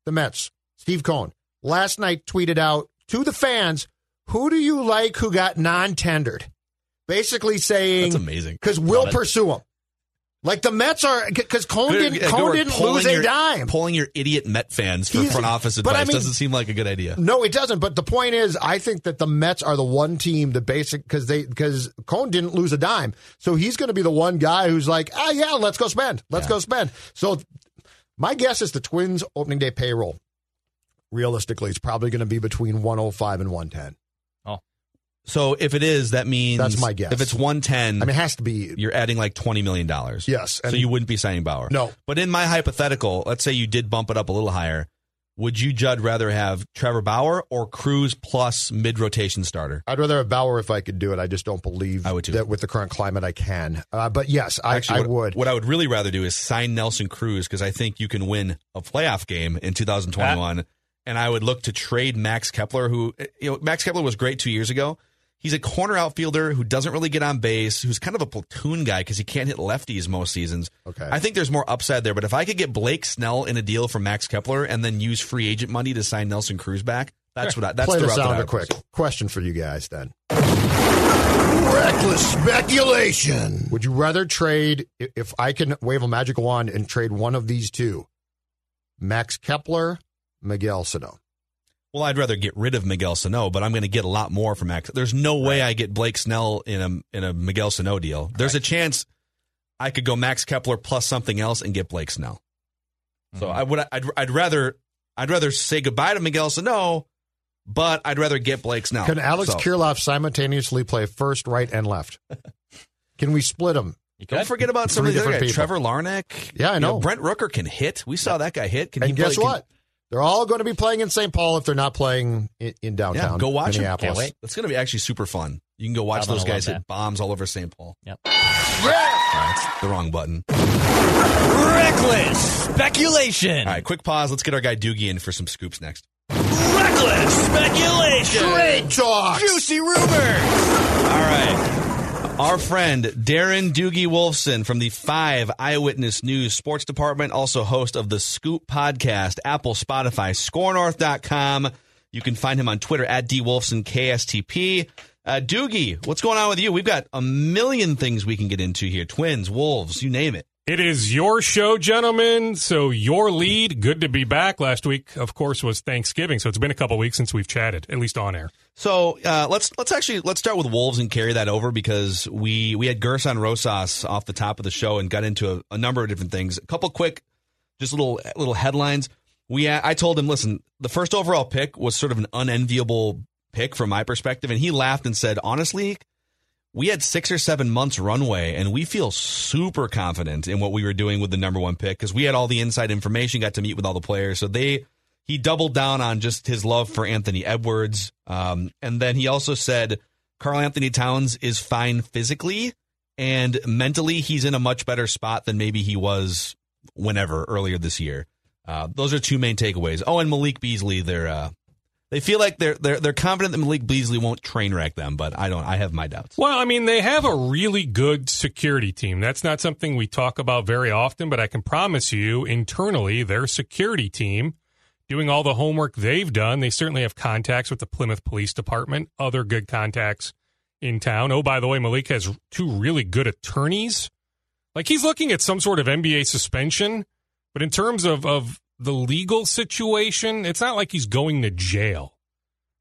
the Mets, Steve Cohen, last night tweeted out to the fans, "Who do you like who got non-tendered?" Basically saying, That's amazing. because we'll pursue him. Like the Mets are, because Good- didn't, yeah, Cohen didn't lose Polling a your- dime. Polling your idiot Met fans for He's- front office but I advice mean- doesn't seem like a good idea. No, it doesn't. But the point is, I think that the Mets are the one team that basic because they because Cohen didn't lose a dime, so he's going to be the one guy who's like, ah, yeah, let's go spend, let's go spend. So my guess is the Twins opening day payroll, realistically, is probably going to be between one hundred five and one ten. So if it is, that means That's my guess. If it's one ten, I mean, it has to be. you're adding like twenty million dollars. Yes, So you wouldn't be signing Bauer. No. But in my hypothetical, let's say you did bump it up a little higher. would you, Judd, rather have Trevor Bauer or Cruz plus mid rotation starter? I'd rather have Bauer if I could do it. I just don't believe I would too. that with the current climate I can. Uh, but yes, I, Actually, I what, would. What I would really rather do is sign Nelson Cruz because I think you can win a playoff game in 2021. and I would look to trade Max Kepler, who you know Max Kepler was great two years ago. He's a corner outfielder who doesn't really get on base, who's kind of a platoon guy because he can't hit lefties most seasons. Okay. I think there's more upside there. But if I could get Blake Snell in a deal for Max Kepler and then use free agent money to sign Nelson Cruz back, that's what I, that's Play the this route that I sounder quick. Question for you guys then. Reckless speculation. Would you rather trade, if I can wave a magic wand and trade one of these two, Max Kepler, Miguel Sano? Well, I'd rather get rid of Miguel Sano, but I'm going to get a lot more from Max. There's no way I get Blake Snell in a in a Miguel Sano deal. There's a chance I could go Max Kepler plus something else and get Blake Snell. So mm-hmm. I would I'd, I'd rather I'd rather say goodbye to Miguel Sano, but I'd rather get Blake Snell. Can Alex So, Kirilloff simultaneously play first, right, and left? [LAUGHS] Can we split them? Don't forget about some of the other guys. Trevor Larnach. Yeah, I You know. Brent Rooker can hit. We saw that guy hit. Can he guess play- can- what? They're all going to be playing in St. Paul if they're not playing in, in downtown. Yeah, go watch him. Minneapolis. It's going to be actually super fun. You can go watch those guys hit bombs all over St. Paul. Yep. That's the wrong button. Reckless speculation. All right, quick pause. Let's get our guy Doogie in for some scoops next. Reckless speculation. Trade talks. Juicy rumors. All right. Our friend Darren Doogie Wolfson from the Five Eyewitness News Sports Department, also host of the Scoop Podcast, Apple, Spotify, ScoreNorth.com. You can find him on Twitter at DWolfsonKSTP. Uh, Doogie, what's going on with you? We've got a million things we can get into here. Twins, Wolves, you name it. It is your show, gentlemen. So your lead. Good to be back. Last week, of course, was Thanksgiving, so it's been a couple weeks since we've chatted, at least on air. So uh, let's let's actually let's start with Wolves and carry that over because we we had Gersson Rosas off the top of the show and got into a, a number of different things. A couple quick, just little little headlines. We I told him, listen, the first overall pick was sort of an unenviable pick from my perspective, and he laughed and said, honestly, we had six or seven months runway, and we feel super confident in what we were doing with the number one pick because we had all the inside information, got to meet with all the players. So they he doubled down on just his love for Anthony Edwards, um, and then he also said Karl-Anthony Towns is fine physically and mentally. He's in a much better spot than maybe he was whenever earlier this year. Uh, those are two main takeaways. Oh, and Malik Beasley, they're uh, they feel like they're they're they're confident that Malik Beasley won't train wreck them, but I don't. I have my doubts. Well, I mean, they have a really good security team. That's not something we talk about very often, but I can promise you internally, their security team, doing all the homework they've done, they certainly have contacts with the Plymouth Police Department, other good contacts in town. Oh, by the way, Malik has two really good attorneys. Like he's looking at some sort of NBA suspension, but in terms of, of the legal situation, it's not like he's going to jail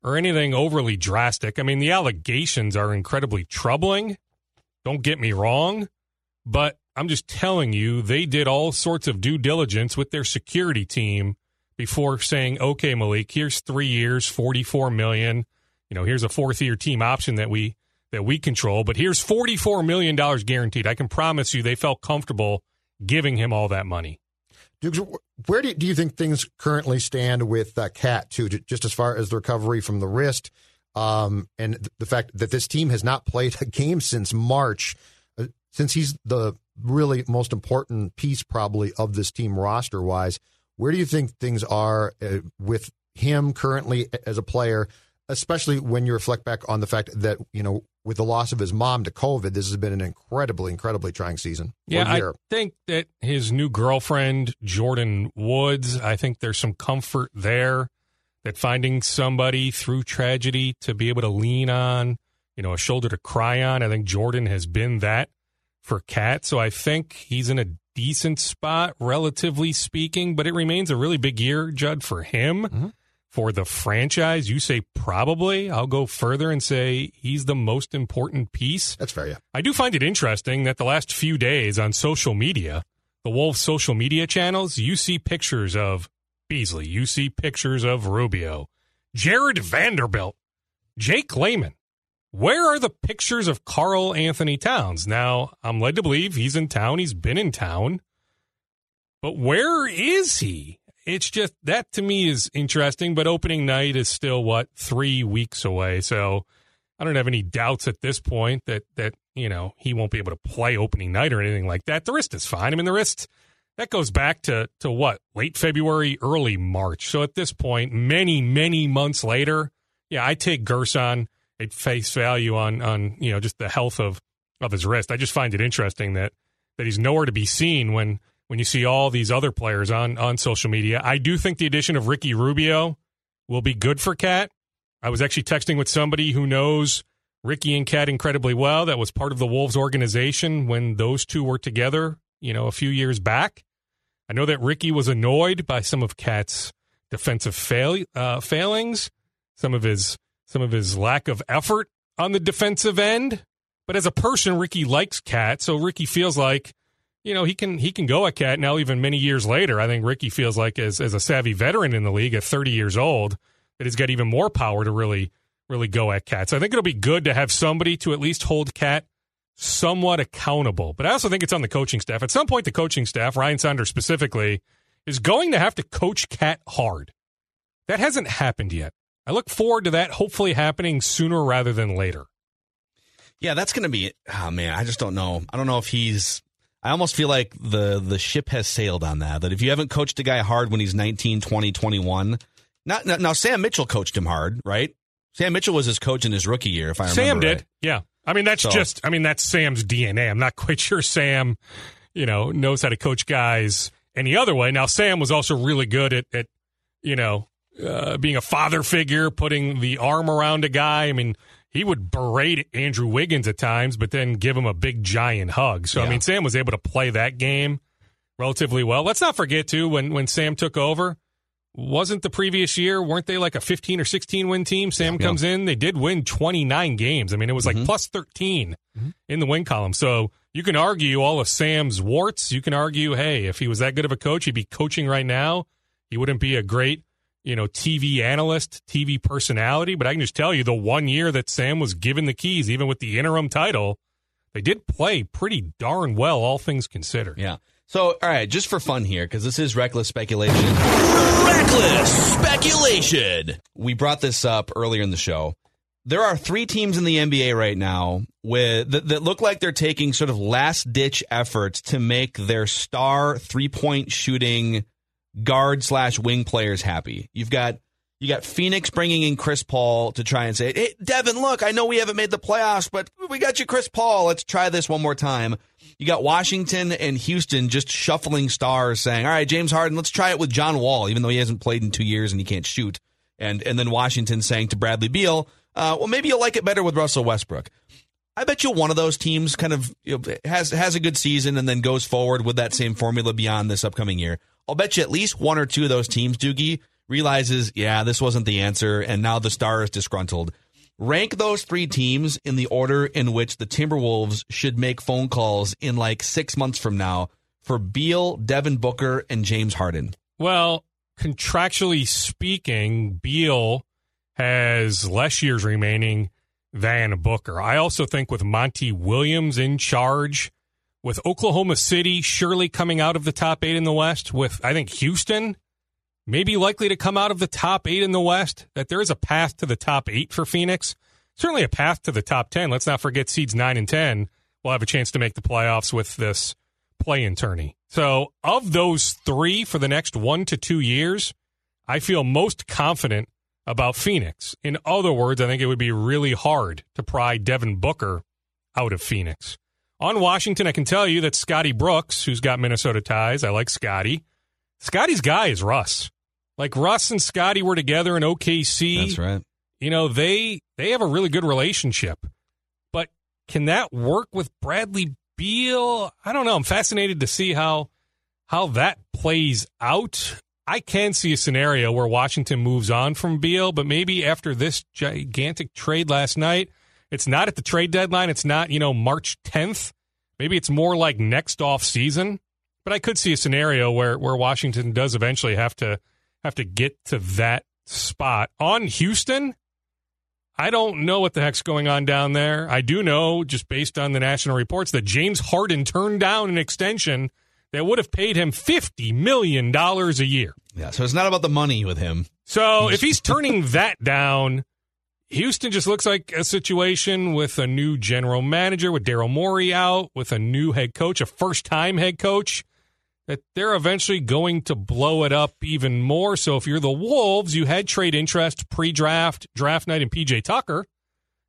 or anything overly drastic. I mean, the allegations are incredibly troubling. Don't get me wrong, but I'm just telling you, they did all sorts of due diligence with their security team before saying, "Okay, Malik, here's three years, 44 million. You know, here's a fourth year team option that we that we control, but here's 44 million dollars guaranteed." I can promise you, they felt comfortable giving him all that money. Dukes, where do you, do you think things currently stand with uh, Cat too? Just as far as the recovery from the wrist, um, and th- the fact that this team has not played a game since March, uh, since he's the really most important piece probably of this team roster wise. Where do you think things are uh, with him currently as a player, especially when you reflect back on the fact that you know with the loss of his mom to COVID, this has been an incredibly, incredibly trying season. Yeah, I think that his new girlfriend, Jordan Woods, I think there's some comfort there that finding somebody through tragedy to be able to lean on, you know, a shoulder to cry on. I think Jordan has been that for Cat. So I think he's in a decent spot, relatively speaking, but it remains a really big year, Judd, for him. Mm-hmm. For the franchise, you say probably. I'll go further and say he's the most important piece. That's fair, yeah. I do find it interesting that the last few days on social media, the Wolves social media channels, you see pictures of Beasley, you see pictures of Rubio, Jarred Vanderbilt, Jake Layman. Where are the pictures of Karl-Anthony Towns? Now, I'm led to believe he's in town, he's been in town. But where is he? It's just that to me is interesting, but opening night is still what three weeks away. So I don't have any doubts at this point that that you know he won't be able to play opening night or anything like that. The wrist is fine. I mean, the wrist that goes back to to what late February, early March. So at this point, many many months later, yeah, I take Gersson at face value on on you know just the health of of his wrist. I just find it interesting that that he's nowhere to be seen when when you see all these other players on on social media. I do think the addition of Ricky Rubio will be good for Cat. I was actually texting with somebody who knows Ricky and Cat incredibly well. That was part of the Wolves organization when those two were together, you know, a few years back. I know that Ricky was annoyed by some of Cat's defensive fail, uh, failings, some of his some of his lack of effort on the defensive end. But as a person, Ricky likes Cat, so Ricky feels like, you know, he can he can go at Cat now. Even many years later, I think Ricky feels like as as a savvy veteran in the league at 30 years old that he's got even more power to really really go at Cat. So I think it'll be good to have somebody to at least hold Cat somewhat accountable. But I also think it's on the coaching staff. At some point, the coaching staff, Ryan Saunders specifically, is going to have to coach Cat hard. That hasn't happened yet. I look forward to that hopefully happening sooner rather than later. Yeah, that's going to be. Oh man, I just don't know. I don't know if he's. I almost feel like the the ship has sailed on that. That if you haven't coached a guy hard when he's 19, 20, 21, not now Sam Mitchell coached him hard, right? Sam Mitchell was his coach in his rookie year, if I remember. Sam did, right. yeah. I mean, that's So- just. I mean, that's Sam's DNA. I'm not [LAUGHS] quite sure Sam, you know, knows how to coach guys any other way. Now, Sam was also really good at, at you know, uh, being a father figure, putting the arm around a guy. I mean, he would berate Andrew Wiggins at times, but then give him a big giant hug. So, I mean, Sam was able to play that game relatively well. Let's not forget too when when Sam took over. Wasn't the previous year? Weren't they like a 15 or 16 win team? Sam Yeah. comes in. They did win 29 games. I mean, it was like mm-hmm. plus 13 mm-hmm. in the win column. So you can argue all of Sam's warts. You can argue, hey, if he was that good of a coach, he'd be coaching right now. He wouldn't be a great, you know, TV analyst, TV personality. But I can just tell you the one year that Sam was given the keys, even with the interim title, they did play pretty darn well, all things considered. Yeah. So, all right, just for fun here, because this is reckless speculation. Reckless speculation. We brought this up earlier in the show. There are three teams in the NBA right now with that, that look like they're taking sort of last ditch efforts to make their star three point shooting guard slash wing players happy. You've got you got Phoenix bringing in Chris Paul to try and say, "Hey, Devin, look, I know we haven't made the playoffs, but we got you, Chris Paul. Let's try this one more time." You got Washington and Houston just shuffling stars, saying, "All right, James Harden, let's try it with John Wall, even though he hasn't played in two years and he can't shoot." And and then Washington saying to Bradley Beal, uh, "Well, maybe you'll like it better with Russell Westbrook." I bet you one of those teams kind of you know, has has a good season and then goes forward with that same formula beyond this upcoming year. I'll bet you at least one or two of those teams, Doogie, realizes, yeah, this wasn't the answer, and now the star is disgruntled. Rank those three teams in the order in which the Timberwolves should make phone calls in like six months from now for Beal, Devin Booker, and James Harden. Well, contractually speaking, Beal has less years remaining than Booker. I also think with Monty Williams in charge, with Oklahoma City surely coming out of the top eight in the West, with I think Houston maybe likely to come out of the top eight in the West, that there is a path to the top eight for Phoenix. Certainly a path to the top 10. Let's not forget seeds nine and 10 will have a chance to make the playoffs with this play in tourney. So, of those three for the next one to two years, I feel most confident about Phoenix. In other words, I think it would be really hard to pry Devin Booker out of Phoenix. On Washington, I can tell you that Scotty Brooks, who's got Minnesota ties, I like Scotty. Scotty's guy is Russ. Like Russ and Scotty were together in OKC. That's right. You know, they they have a really good relationship. But can that work with Bradley Beal? I don't know. I'm fascinated to see how how that plays out. I can see a scenario where Washington moves on from Beal, but maybe after this gigantic trade last night, it's not at the trade deadline. It's not, you know, March 10th. Maybe it's more like next off season. But I could see a scenario where where Washington does eventually have to have to get to that spot. On Houston, I don't know what the heck's going on down there. I do know, just based on the national reports, that James Harden turned down an extension that would have paid him $50 million a year. Yeah, so it's not about the money with him. So if he's turning [LAUGHS] that down, Houston just looks like a situation with a new general manager, with Daryl Morey out, with a new head coach, a first time head coach, that they're eventually going to blow it up even more. So if you're the Wolves, you had trade interest pre draft, draft night, and PJ Tucker.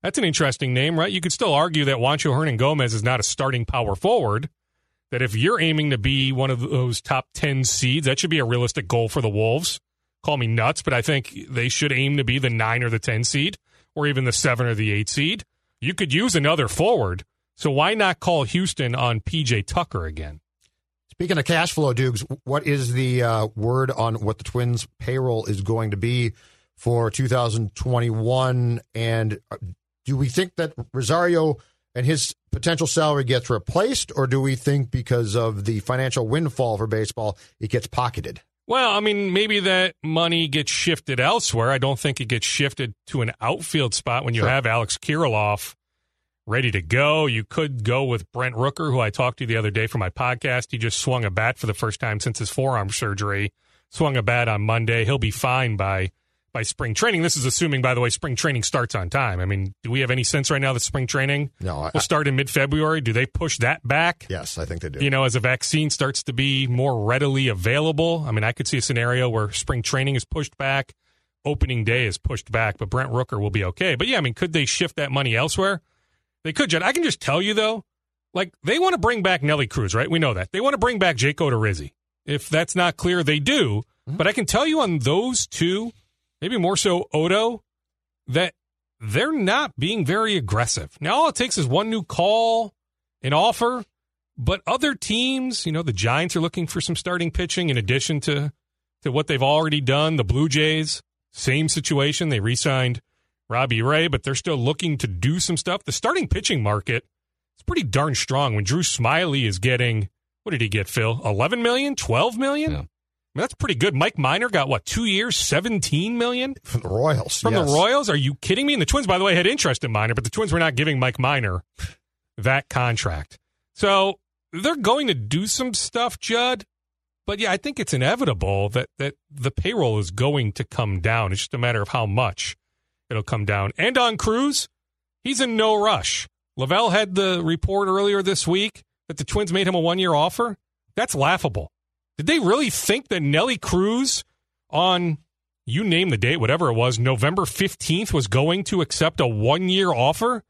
That's an interesting name, right? You could still argue that Juancho Hernangomez is not a starting power forward. That if you're aiming to be one of those top 10 seeds, that should be a realistic goal for the Wolves. Call me nuts, but I think they should aim to be the 9 or the 10 seed or even the 7 or the 8 seed. You could use another forward. So why not call Houston on PJ Tucker again? Speaking of cash flow, Dukes, what is the uh, word on what the Twins' payroll is going to be for 2021? And uh, do we think that Rosario and his potential salary gets replaced, or do we think because of the financial windfall for baseball, it gets pocketed? Well, I mean, maybe that money gets shifted elsewhere. I don't think it gets shifted to an outfield spot when you Sure. have Alex Kirilloff ready to go. You could go with Brent Rooker, who I talked to the other day for my podcast. He just swung a bat for the first time since his forearm surgery. Swung a bat on Monday. He'll be fine by by spring training. This is assuming, by the way, spring training starts on time. I mean, do we have any sense right now that spring training No, I, will start in mid February? Do they push that back? yes, I think they do. you know, as a vaccine starts to be more readily available. I mean, I could see a scenario where spring training is pushed back, opening day is pushed back, but Brent Rooker will be okay. But yeah, I mean, could they shift that money elsewhere? They could, Jed. I can just tell you though, like they want to bring back Nelly Cruz, right? We know that. They want to bring back Jake Odorizzi. If that's not clear, they do. Mm-hmm. But I can tell you on those two, maybe more so Odo, that they're not being very aggressive. Now all it takes is one new call, an offer, but other teams, you know, the Giants are looking for some starting pitching in addition to to what they've already done. The Blue Jays, same situation. They re-signed Robbie Ray, but they're still looking to do some stuff. The starting pitching market is pretty darn strong. When Drew Smyly is getting what did he get, Phil? 11 million, 12 million? Yeah. That's pretty good. Mike Minor got what, two years, 17 million? From the Royals. From yes. the Royals? Are you kidding me? And the Twins, by the way, had interest in Minor, but the Twins were not giving Mike Minor that contract. So they're going to do some stuff, Judd. But yeah, I think it's inevitable that, that the payroll is going to come down. It's just a matter of how much it'll come down. And on Cruz, he's in no rush. Lavelle had the report earlier this week that the Twins made him a one year offer. That's laughable. Did they really think that Nelly Cruz on you name the date, whatever it was, November 15th was going to accept a one year offer?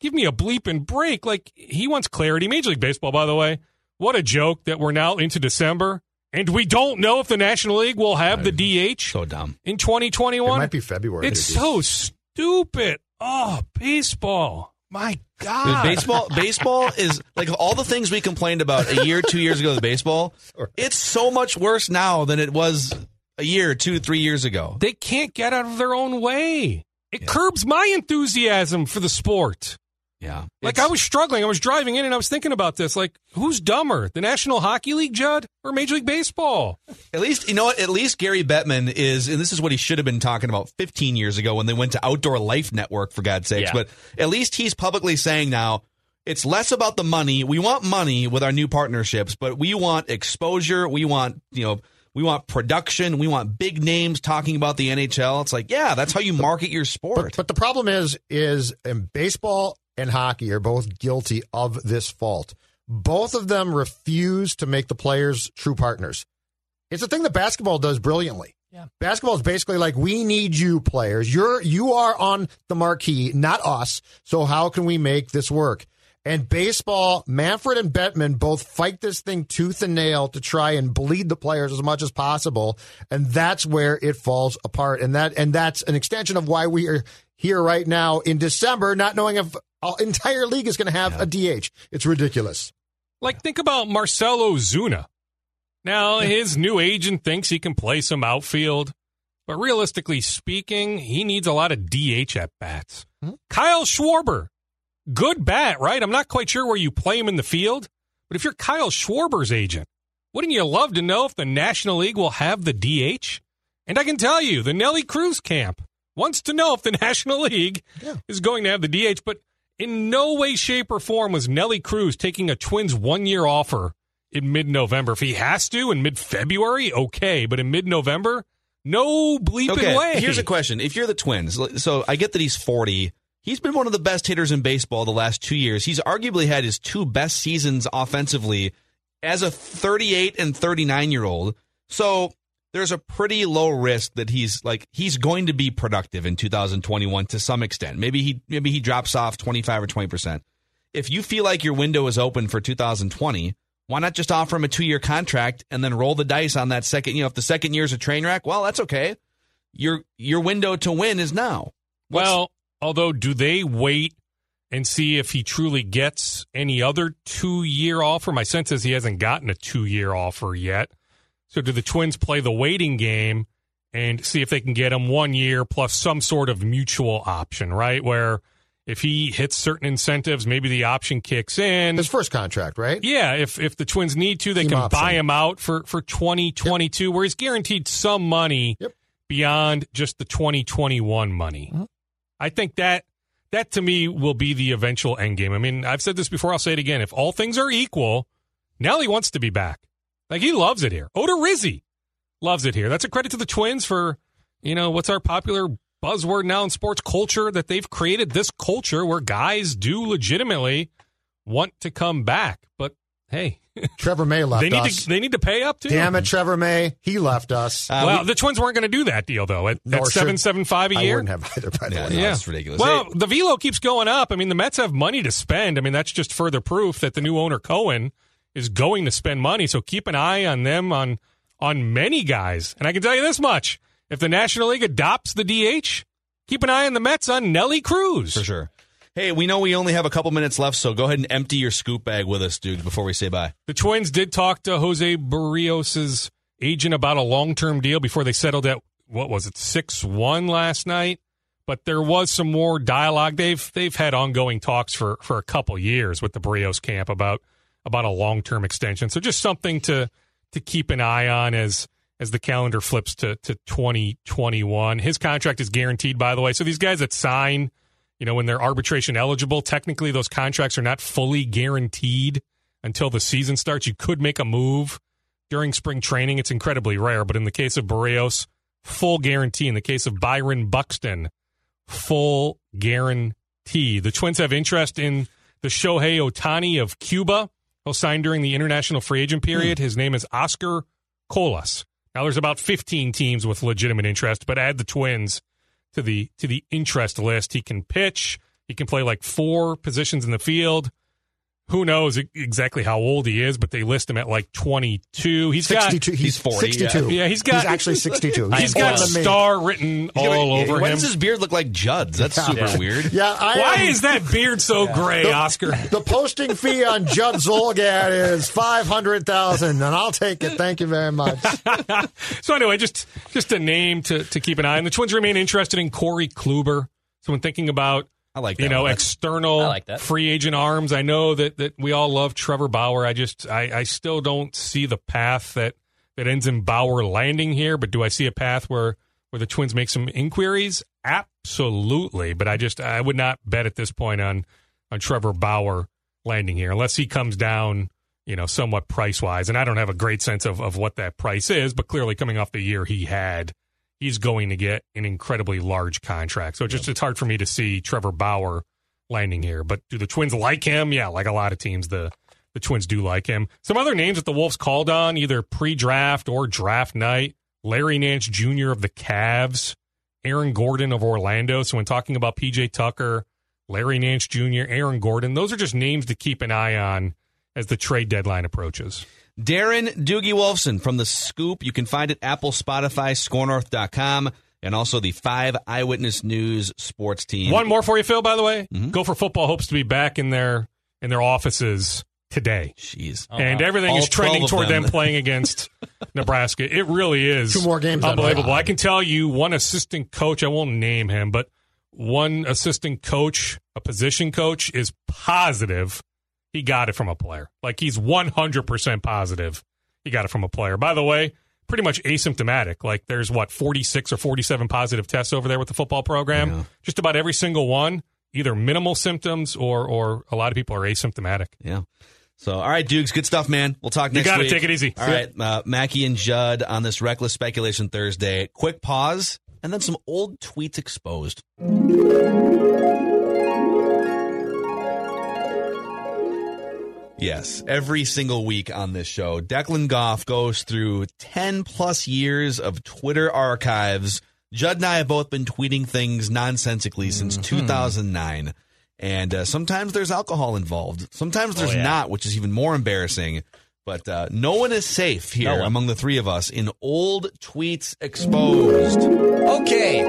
Give me a bleep and break. Like, he wants clarity. Major League Baseball, by the way, what a joke that we're now into December and we don't know if the National League will have the uh, DH So dumb. in It 2021. might be February. It's so stupid. Oh, baseball. My Dude, God. baseball, baseball is like all the things we complained about a year, two years ago with baseball. It's so much worse now than it was a year, two, three years ago. They can't get out of their own way. It curbs my enthusiasm for the sport. Yeah, Like I was struggling. I was driving in and I was thinking about this. Like, who's dumber, the National Hockey League, Judd, or Major League Baseball? At least you know what? At least Gary Bettman is, and this is what he should have been talking about 15 years ago when they went to Outdoor Life Network, for God's sakes. Yeah. But at least he's publicly saying now it's less about the money. We want money with our new partnerships, but we want exposure. We want you know. We want production. We want big names talking about the NHL. It's like, yeah, that's how you market your sport. But, but the problem is, is in baseball and hockey are both guilty of this fault. Both of them refuse to make the players true partners. It's a thing that basketball does brilliantly. Yeah. Basketball is basically like we need you players. You're you are on the marquee, not us. So how can we make this work? And baseball, Manfred and Bettman both fight this thing tooth and nail to try and bleed the players as much as possible, and that's where it falls apart. And that and that's an extension of why we are here right now in December, not knowing if our entire league is going to have a DH. It's ridiculous. Like, think about Marcell Ozuna. Now, his new agent thinks he can play some outfield, but realistically speaking, he needs a lot of DH at bats. Hmm? Kyle Schwarber, good bat, right? I'm not quite sure where you play him in the field, but if you're Kyle Schwarber's agent, wouldn't you love to know if the National League will have the DH? And I can tell you, the Nelly Cruz camp wants to know if the [LAUGHS] National League is going to have the DH, but in no way, shape, or form was Nelly Cruz taking a Twins one year offer in mid November. If he has to in mid February, okay. But in mid November, no bleeping okay, way. Here's a question: If you're the Twins, so I get that he's 40. He's been one of the best hitters in baseball the last two years. He's arguably had his two best seasons offensively as a 38 and 39 year old. So there's a pretty low risk that he's like he's going to be productive in 2021 to some extent. Maybe he maybe he drops off 25 or 20 percent. If you feel like your window is open for 2020, why not just offer him a two year contract and then roll the dice on that second? You know, if the second year is a train wreck, well, that's okay. Your your window to win is now. What's, well, although, do they wait and see if he truly gets any other two year offer? My sense is he hasn't gotten a two year offer yet. So do the Twins play the waiting game and see if they can get him one year plus some sort of mutual option, right? Where if he hits certain incentives, maybe the option kicks in. His first contract, right? Yeah, if if the Twins need to, they Team can option. buy him out for for 2022 where he's guaranteed some money Yep. beyond just the 2021 money. Mhm. I think that that to me will be the eventual end game. I mean, I've said this before, I'll say it again. If all things are equal, Nelly wants to be back. Like he loves it here. Odorizzi loves it here. That's a credit to the Twins for, you know, what's our popular buzzword now in sports culture that they've created this culture where guys do legitimately want to come back. But hey, [LAUGHS] Trevor May left they need us. to they need to pay up too. Damn it, Trevor May. He left us. Uh, well, we- the Twins weren't going to do that deal though at, at seven seven five a year. I wouldn't have either, by the Yeah, way. Yeah. it's ridiculous. Well, Hey, the velo keeps going up. I mean, the Mets have money to spend. I mean, that's just further proof that the new owner Cohen is going to spend money. So keep an eye on them on on many guys. And I can tell you this much: if the National League adopts the DH, keep an eye on the Mets on Nelly Cruz. for sure. Hey, we know we only have a couple minutes left, so go ahead and empty your scoop bag with us, dude, before we say bye. The Twins did talk to Jose Berrios' agent about a long term deal before they settled at what was it six one last night. But there was some more dialogue. They've they've had ongoing talks for for a couple years with the Berrios camp about about a long term extension. So just something to to keep an eye on as as the calendar flips to to twenty twenty one. His contract is guaranteed, by the way. So these guys that sign, you know, when they're arbitration eligible, technically those contracts are not fully guaranteed until the season starts. You could make a move during spring training. It's incredibly rare, but in the case of Berrios, full guarantee. In the case of Byron Buxton, full guarantee. The Twins have interest in the Shohei Ohtani of Cuba. He'll sign during the international free agent period. Hmm. His name is Oscar Colas. Now there's about 15 teams with legitimate interest, but add the Twins to the to the interest list. He can pitch. He can play like four positions in the field. Who knows exactly how old he is, but they list him at like 22. He's got 62. He's, He's 40, 62. yeah, he's got- He's actually 62. [LAUGHS] he's got older than me. star written all over Why him. does his beard look like Judd's? That's super weird. Yeah, I Why am- is that beard so [LAUGHS] gray, Oscar? The posting fee on Judd Zulgad is five hundred thousand, and I'll take it. Thank you very much. [LAUGHS] so anyway, just just a name to to keep an eye on. The Twins remain interested in Corey Kluber. So when thinking about I like that. you know one. external like free agent arms, I know that that we all love Trevor Bauer. I just I, I still don't see the path that that ends in Bauer landing here. But do I see a path where where the Twins make some inquiries? Absolutely. But I just I would not bet at this point on on Trevor Bauer landing here unless he comes down. You know, somewhat price wise, and I don't have a great sense of, of what that price is, but clearly coming off the year he had, he's going to get an incredibly large contract. So just it's hard for me to see Trevor Bauer landing here. But do the Twins like him? Yeah, like a lot of teams, the the Twins do like him. Some other names that the Wolves called on either pre-draft or draft night: Larry Nance Jr. of the Cavs, Aaron Gordon of Orlando. So when talking about PJ Tucker, Larry Nance Jr., Aaron Gordon, those are just names to keep an eye on as the trade deadline approaches. Darren Doogie Wolfson from The Scoop. You can find it Apple, Spotify, scorenorth.com, and also the five Eyewitness News sports team. One more for you, Phil. By the way, Mhm. Gopher football hopes to be back in their in their offices today, Jeez. and wow. everything All is trending toward them. them. playing against [LAUGHS] Nebraska. It really is Two more games unbelievable. I can tell you, one assistant coach. I won't name him, but one assistant coach, a position coach, is positive he got it from a player. Like he's one hundred percent positive he got it from a player. By the way. Pretty much asymptomatic. Like there's what 46 or 47 positive tests over there with the football program. Yeah. Just about every single one, either minimal symptoms or or a lot of people are asymptomatic. Yeah. So, all right, Dukes, good stuff, man. We'll talk You next got it. week. Take it easy. All right, uh, Mackey and Judd on this reckless speculation Thursday. Quick pause, and then some old tweets exposed. Yes, every single week on this show, Declan Goff goes through 10 plus years of Twitter archives. Judd and I have both been tweeting things nonsensically since 2009. And uh, sometimes there's alcohol involved. Sometimes there's Oh, yeah. not, which is even more embarrassing. But uh, no one is safe here No among the three of us in old tweets exposed. Okay,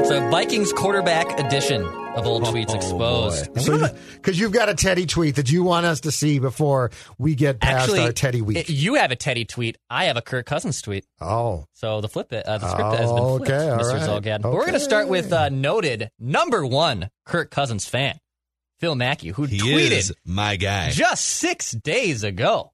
it's a Vikings quarterback edition of Old Tweets Exposed. Because you've got a Teddy tweet that you want us to see before we get past Actually, our Teddy week. it- you have a Teddy tweet. I have a Kirk Cousins tweet. oh, So the flip it, uh, the script has been flipped, Okay, Mr. right. Zulgad. But we're going to start with uh, noted number one Kirk Cousins fan, Phil Mackey, who He tweeted is my guy. just six days ago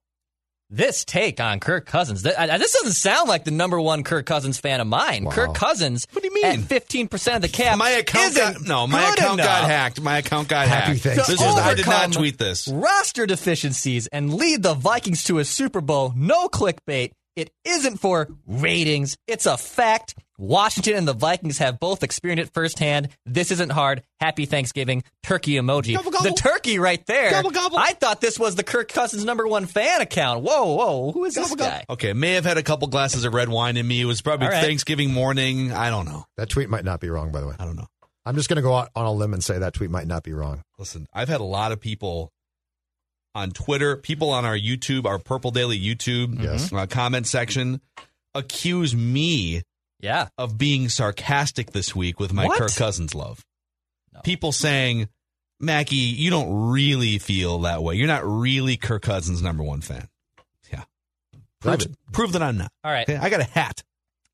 this take on Kirk Cousins. This doesn't sound like the number one Kirk Cousins fan of mine. Kirk Cousins, What do you mean? 15% of the cap. my account isn't got, no, my good account got hacked. My account got Happy hacked. Thanksgiving. This is, I did not tweet this. Roster deficiencies and lead the Vikings to a Super Bowl. No clickbait. It isn't for ratings. It's a fact. Washington and the Vikings have both experienced it firsthand. This isn't hard. Happy Thanksgiving. Turkey emoji. Gobble, gobble. The turkey right there. Gobble, gobble. I thought this was the Kirk Cousins number one fan account. Whoa, whoa. Who is this guy? Okay, may have had a couple glasses of red wine in me. It was probably All right. Thanksgiving morning. I don't know. that tweet might not be wrong, by the way. I don't know. I'm just going to go out on a limb and say that tweet might not be wrong. Listen, I've had a lot of people on Twitter, people on our YouTube, our Purple Daily YouTube Yes. uh, comment section, accuse me Yeah. of being sarcastic this week with my What? Kirk Cousins love. No. People saying, Mackey, you don't really feel that way. You're not really Kirk Cousins' number one fan. Yeah. Prove it. Prove that I'm not. All right. Okay, I got a hat.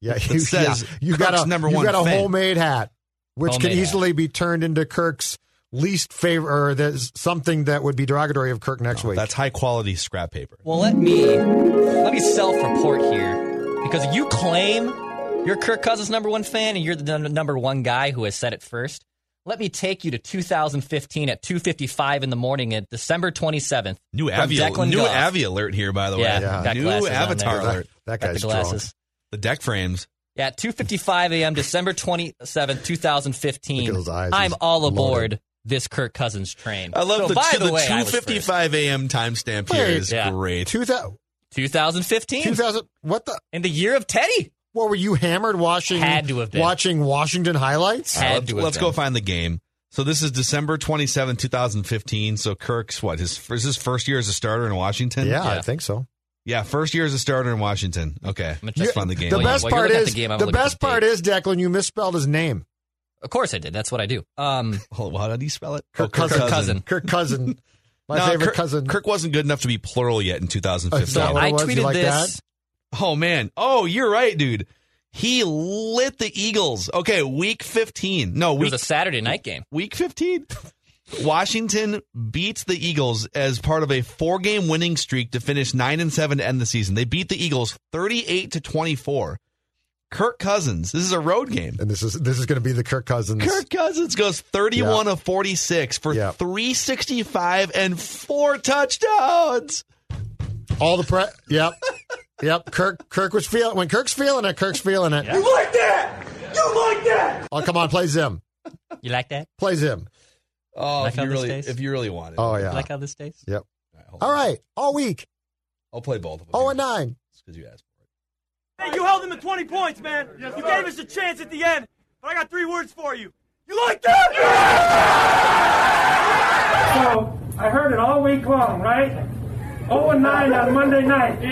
Yeah, That [LAUGHS] you, says yeah, you got a number you one got a fan. homemade hat, which Homemade can hat. easily be turned into Kirk's least favorite, or there's something that would be derogatory of Kirk next week. That's high quality scrap paper. Well, let me let me self-report here because you claim you're Kirk Cousins' number one fan and you're the number one guy who has said it first. Let me take you to 2015 at 2:55 in the morning at December 27th. New from Avi, new Goff. Avi alert here, by the way. Yeah, Yeah. got New avatar there. alert. that Got guy's the strong. glasses. The deck frames. Yeah, 2:55 a.m. December 27th, 2015. Look at those eyes. I'm He's all loaded. aboard this Kirk Cousins train. I love so, the, by the, the, way, 2:55 a.m. timestamp here Wait, is yeah. great. 2000, 2015 2000 what the? in the year of Teddy. What were you hammered watching? Had to have been. watching Washington highlights. Had let's to have let's been. go find the game. So this is December 27, 2015. So Kirk's what his is his first year as a starter in Washington? Yeah, I think so. Yeah, first year as a starter in Washington. Okay, gonna let's check- find the game. The Well, best part is the game, the gonna look at best part date. is Declan. You misspelled his name. Of course I did. That's what I do. Um, [LAUGHS] Hold on, how did he spell it? Kirk Oh, Cousin. Cousin. Kirk Cousin. [LAUGHS] My No, favorite Kirk, cousin. Kirk wasn't good enough to be plural yet in 2015. Is that I it was? You tweeted like this. Oh man. Oh, you're right, dude. He lit the Eagles. Okay, week 15. No, It week was a Saturday night game. week 15. Washington beats the Eagles as part of a four-game winning streak to finish 9 and 7 to end the season. They beat the Eagles 38 to 24. Kirk Cousins. This is a road game. And this is this is going to be the Kirk Cousins. Kirk Cousins goes 31 of 46 for Yeah. 365 and four touchdowns. All the pre. Yep. Yep. Kirk. Kirk was feeling when Kirk's feeling it. Kirk's feeling it. You like that? You like that? Oh come on, play Zim. You like that? Play Zim. Oh, Like if you really tastes? if you really want it. Oh You yeah. like how this tastes? Yep. All right, all, right, All week. I'll play both of them. Oh and nine. because you asked for it. Hey, you held him to 20 points, man. Yes, you gave us a chance at the end, but I got three words for you. You like that? Yeah! So I heard it all week long, right? 0 and 9 on Monday night. You,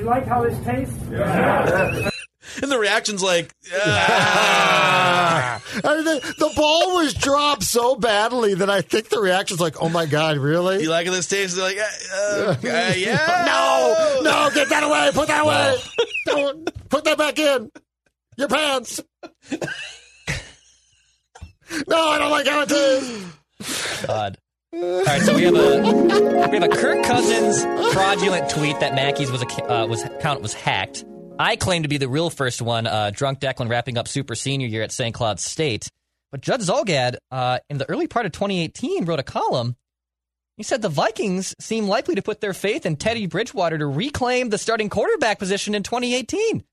you like how this tastes? [LAUGHS] And the reaction's like, [LAUGHS] ah. I mean, the, the ball was dropped so badly that I think the reaction's like, "Oh my god, really?" you like this taste? They're like, uh, uh, yeah. [LAUGHS] no, no, get that away! Put that away! Don't put that back in your pants. no, I don't like how it tastes. God. All right, so we have a we have a Kirk Cousins fraudulent tweet that Mackey's was a, uh, was account was hacked. I claim to be the real first one. Uh, drunk Declan wrapping up super senior year at St. Cloud State, but Judd Zulgad uh, in the early part of 2018 wrote a column. He said the Vikings seem likely to put their faith in Teddy Bridgewater to reclaim the starting quarterback position in 2018.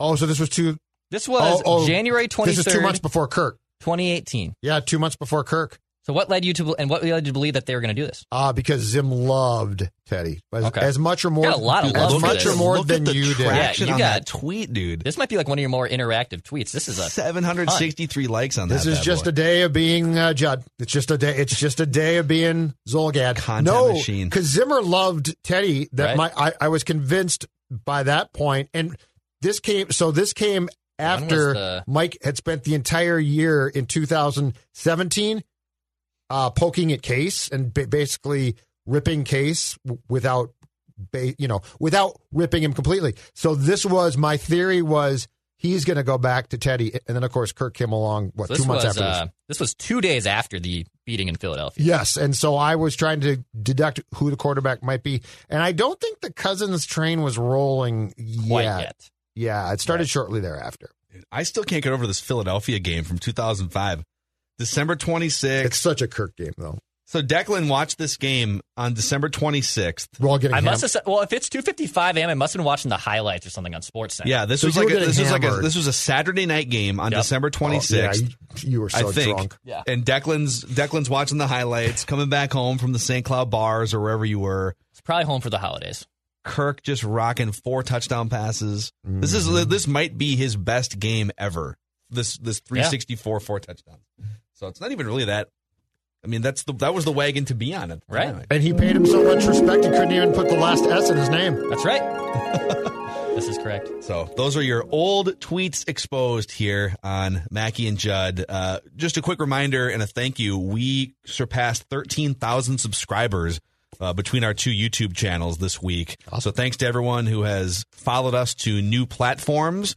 Oh, so this was two. This was oh, oh, January 23rd. This is two months before Kirk. 2018. Yeah, two months before Kirk. So what led you to and what led you to believe that they were going to do this? Ah, because Zim loved Teddy as, Okay. as much or more. Got a lot of love as for much this. or more Look than at the you did. traction you got- that tweet, dude. This might be like one of your more interactive tweets. This is a 763 likes on This that. is bad just boy. a day of being uh, Judd. It's just a day. It's just a day of being Zulgad. Content no, machine. because Zimmer loved Teddy. That Right. my I, I was convinced by that point, and this came. So this came after the- Mike had spent the entire year in 2017 uh, poking at Case and ba- basically ripping Case w- without, ba- you know, without ripping him completely. So this was my theory was. He's going to go back to Teddy, and then of course Kirk came along. What So two this months was after this? uh, this was two days after the beating in Philadelphia. Yes, and so I was trying to deduct who the quarterback might be, and I don't think the Cousins train was rolling Quite yet. yet. Yeah, it started shortly thereafter. I still can't get over this Philadelphia game from 2005. December 26th. It's such a Kirk game, though. So Declan watched this game on December 26th. We're all getting I ham- must have said, well, if it's 2:55 a.m., I must have been watching the highlights or something on Sports Center. Yeah, this So was like a, getting this was like a, this was a Saturday night game on Yep. December Oh, 26th. yeah, you, you were so I think. drunk. Yeah. And Declan's Declan's watching the highlights, coming back home from the St. Cloud bars or wherever you were. It's probably home for the holidays. Kirk just rocking four touchdown passes. This Mm-hmm. is this might be his best game ever. This this 364 four touchdowns. So it's not even really that. I mean, that's the that was the wagon to be on it, Right. And he paid him so much respect he couldn't even put the last S in his name. That's right. [LAUGHS] this is correct. So those are your old tweets exposed here on Mackey and Judd. Uh, just a quick reminder and a thank you. We surpassed 13,000 subscribers uh, between our two YouTube channels this week. So thanks to everyone who has followed us to new platforms.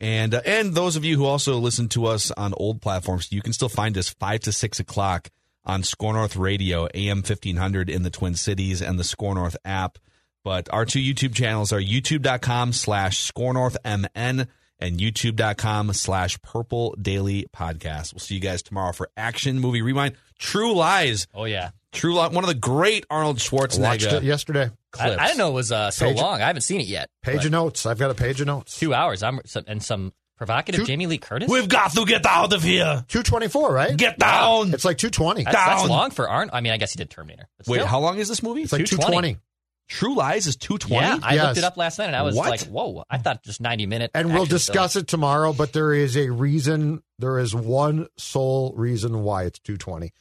And uh, and those of you who also listen to us on old platforms, you can still find us five to six o'clock on SKOR North Radio, AM fifteen hundred in the Twin Cities, and the SKOR North app. But our two YouTube channels are youtube.com slash SKOR North MN and youtube.com slash Purple Daily Podcast. We'll see you guys tomorrow for Action Movie Rewind. True Lies. Oh yeah. True Lies. One of the great Arnold Schwarzenegger. Watched Schwarzenegger it yesterday. I, clips. I didn't know it was uh, so Page- long. I haven't seen it yet. Page of notes. I've got a page of notes. two hours. I'm and some provocative Two- Jamie Lee Curtis. We've got to get out of here. Two twenty four, right? Get down. It's like two twenty. that's, that's long for Arn. I mean, I guess he did Terminator. But Wait, how long is this movie? It's like 220. True Lies is 220? Yeah, I Yes. looked it up last night and I was What? like, "Whoa!" I thought just ninety minutes. And we'll discuss it tomorrow, but there is a reason. There is one sole reason why it's two twenty.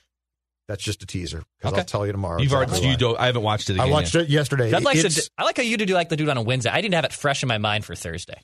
That's just a teaser because Okay. I'll tell you tomorrow. You've already, you don't, I haven't watched it again I watched yet. it yesterday. I'd like to. I like how you do like the dude on a Wednesday. I didn't have it fresh in my mind for Thursday.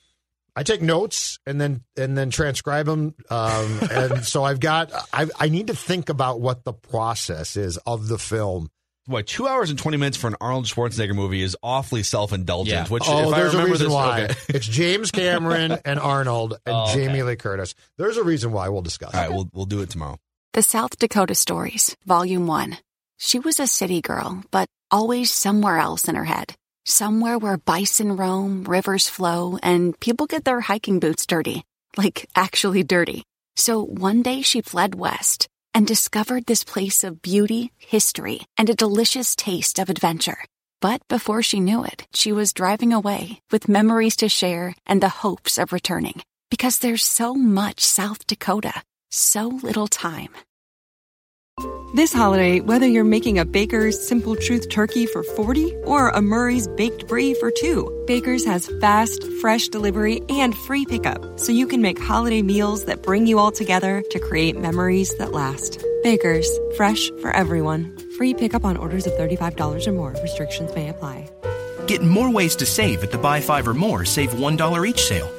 I take notes and then and then transcribe them, um, [LAUGHS] and so I've got. I, I need to think about what the process is of the film. What, two hours and 20 minutes for an Arnold Schwarzenegger movie is awfully self indulgent. Yeah. Which, oh, if I there's a reason this, why. okay. it's James [LAUGHS] Cameron and Arnold and Oh, okay. Jamie Lee Curtis. There's a reason why. We'll discuss. All right, we'll, we'll do it tomorrow. The South Dakota Stories, Volume 1. She was a city girl, but always somewhere else in her head. Somewhere where bison roam, rivers flow, and people get their hiking boots dirty. Like, actually dirty. So one day she fled west and discovered this place of beauty, history, and a delicious taste of adventure. But before she knew it, she was driving away with memories to share and the hopes of returning. Because there's so much South Dakota, so little time. This holiday, whether you're making a Baker's Simple Truth turkey for 40 or a Murray's Baked Brie for 2, Baker's has fast, fresh delivery and free pickup, so you can make holiday meals that bring you all together to create memories that last. Baker's, fresh for everyone. Free pickup on orders of $35 or more. Restrictions may apply. Get more ways to save at the Buy Five or More Save $1 each sale.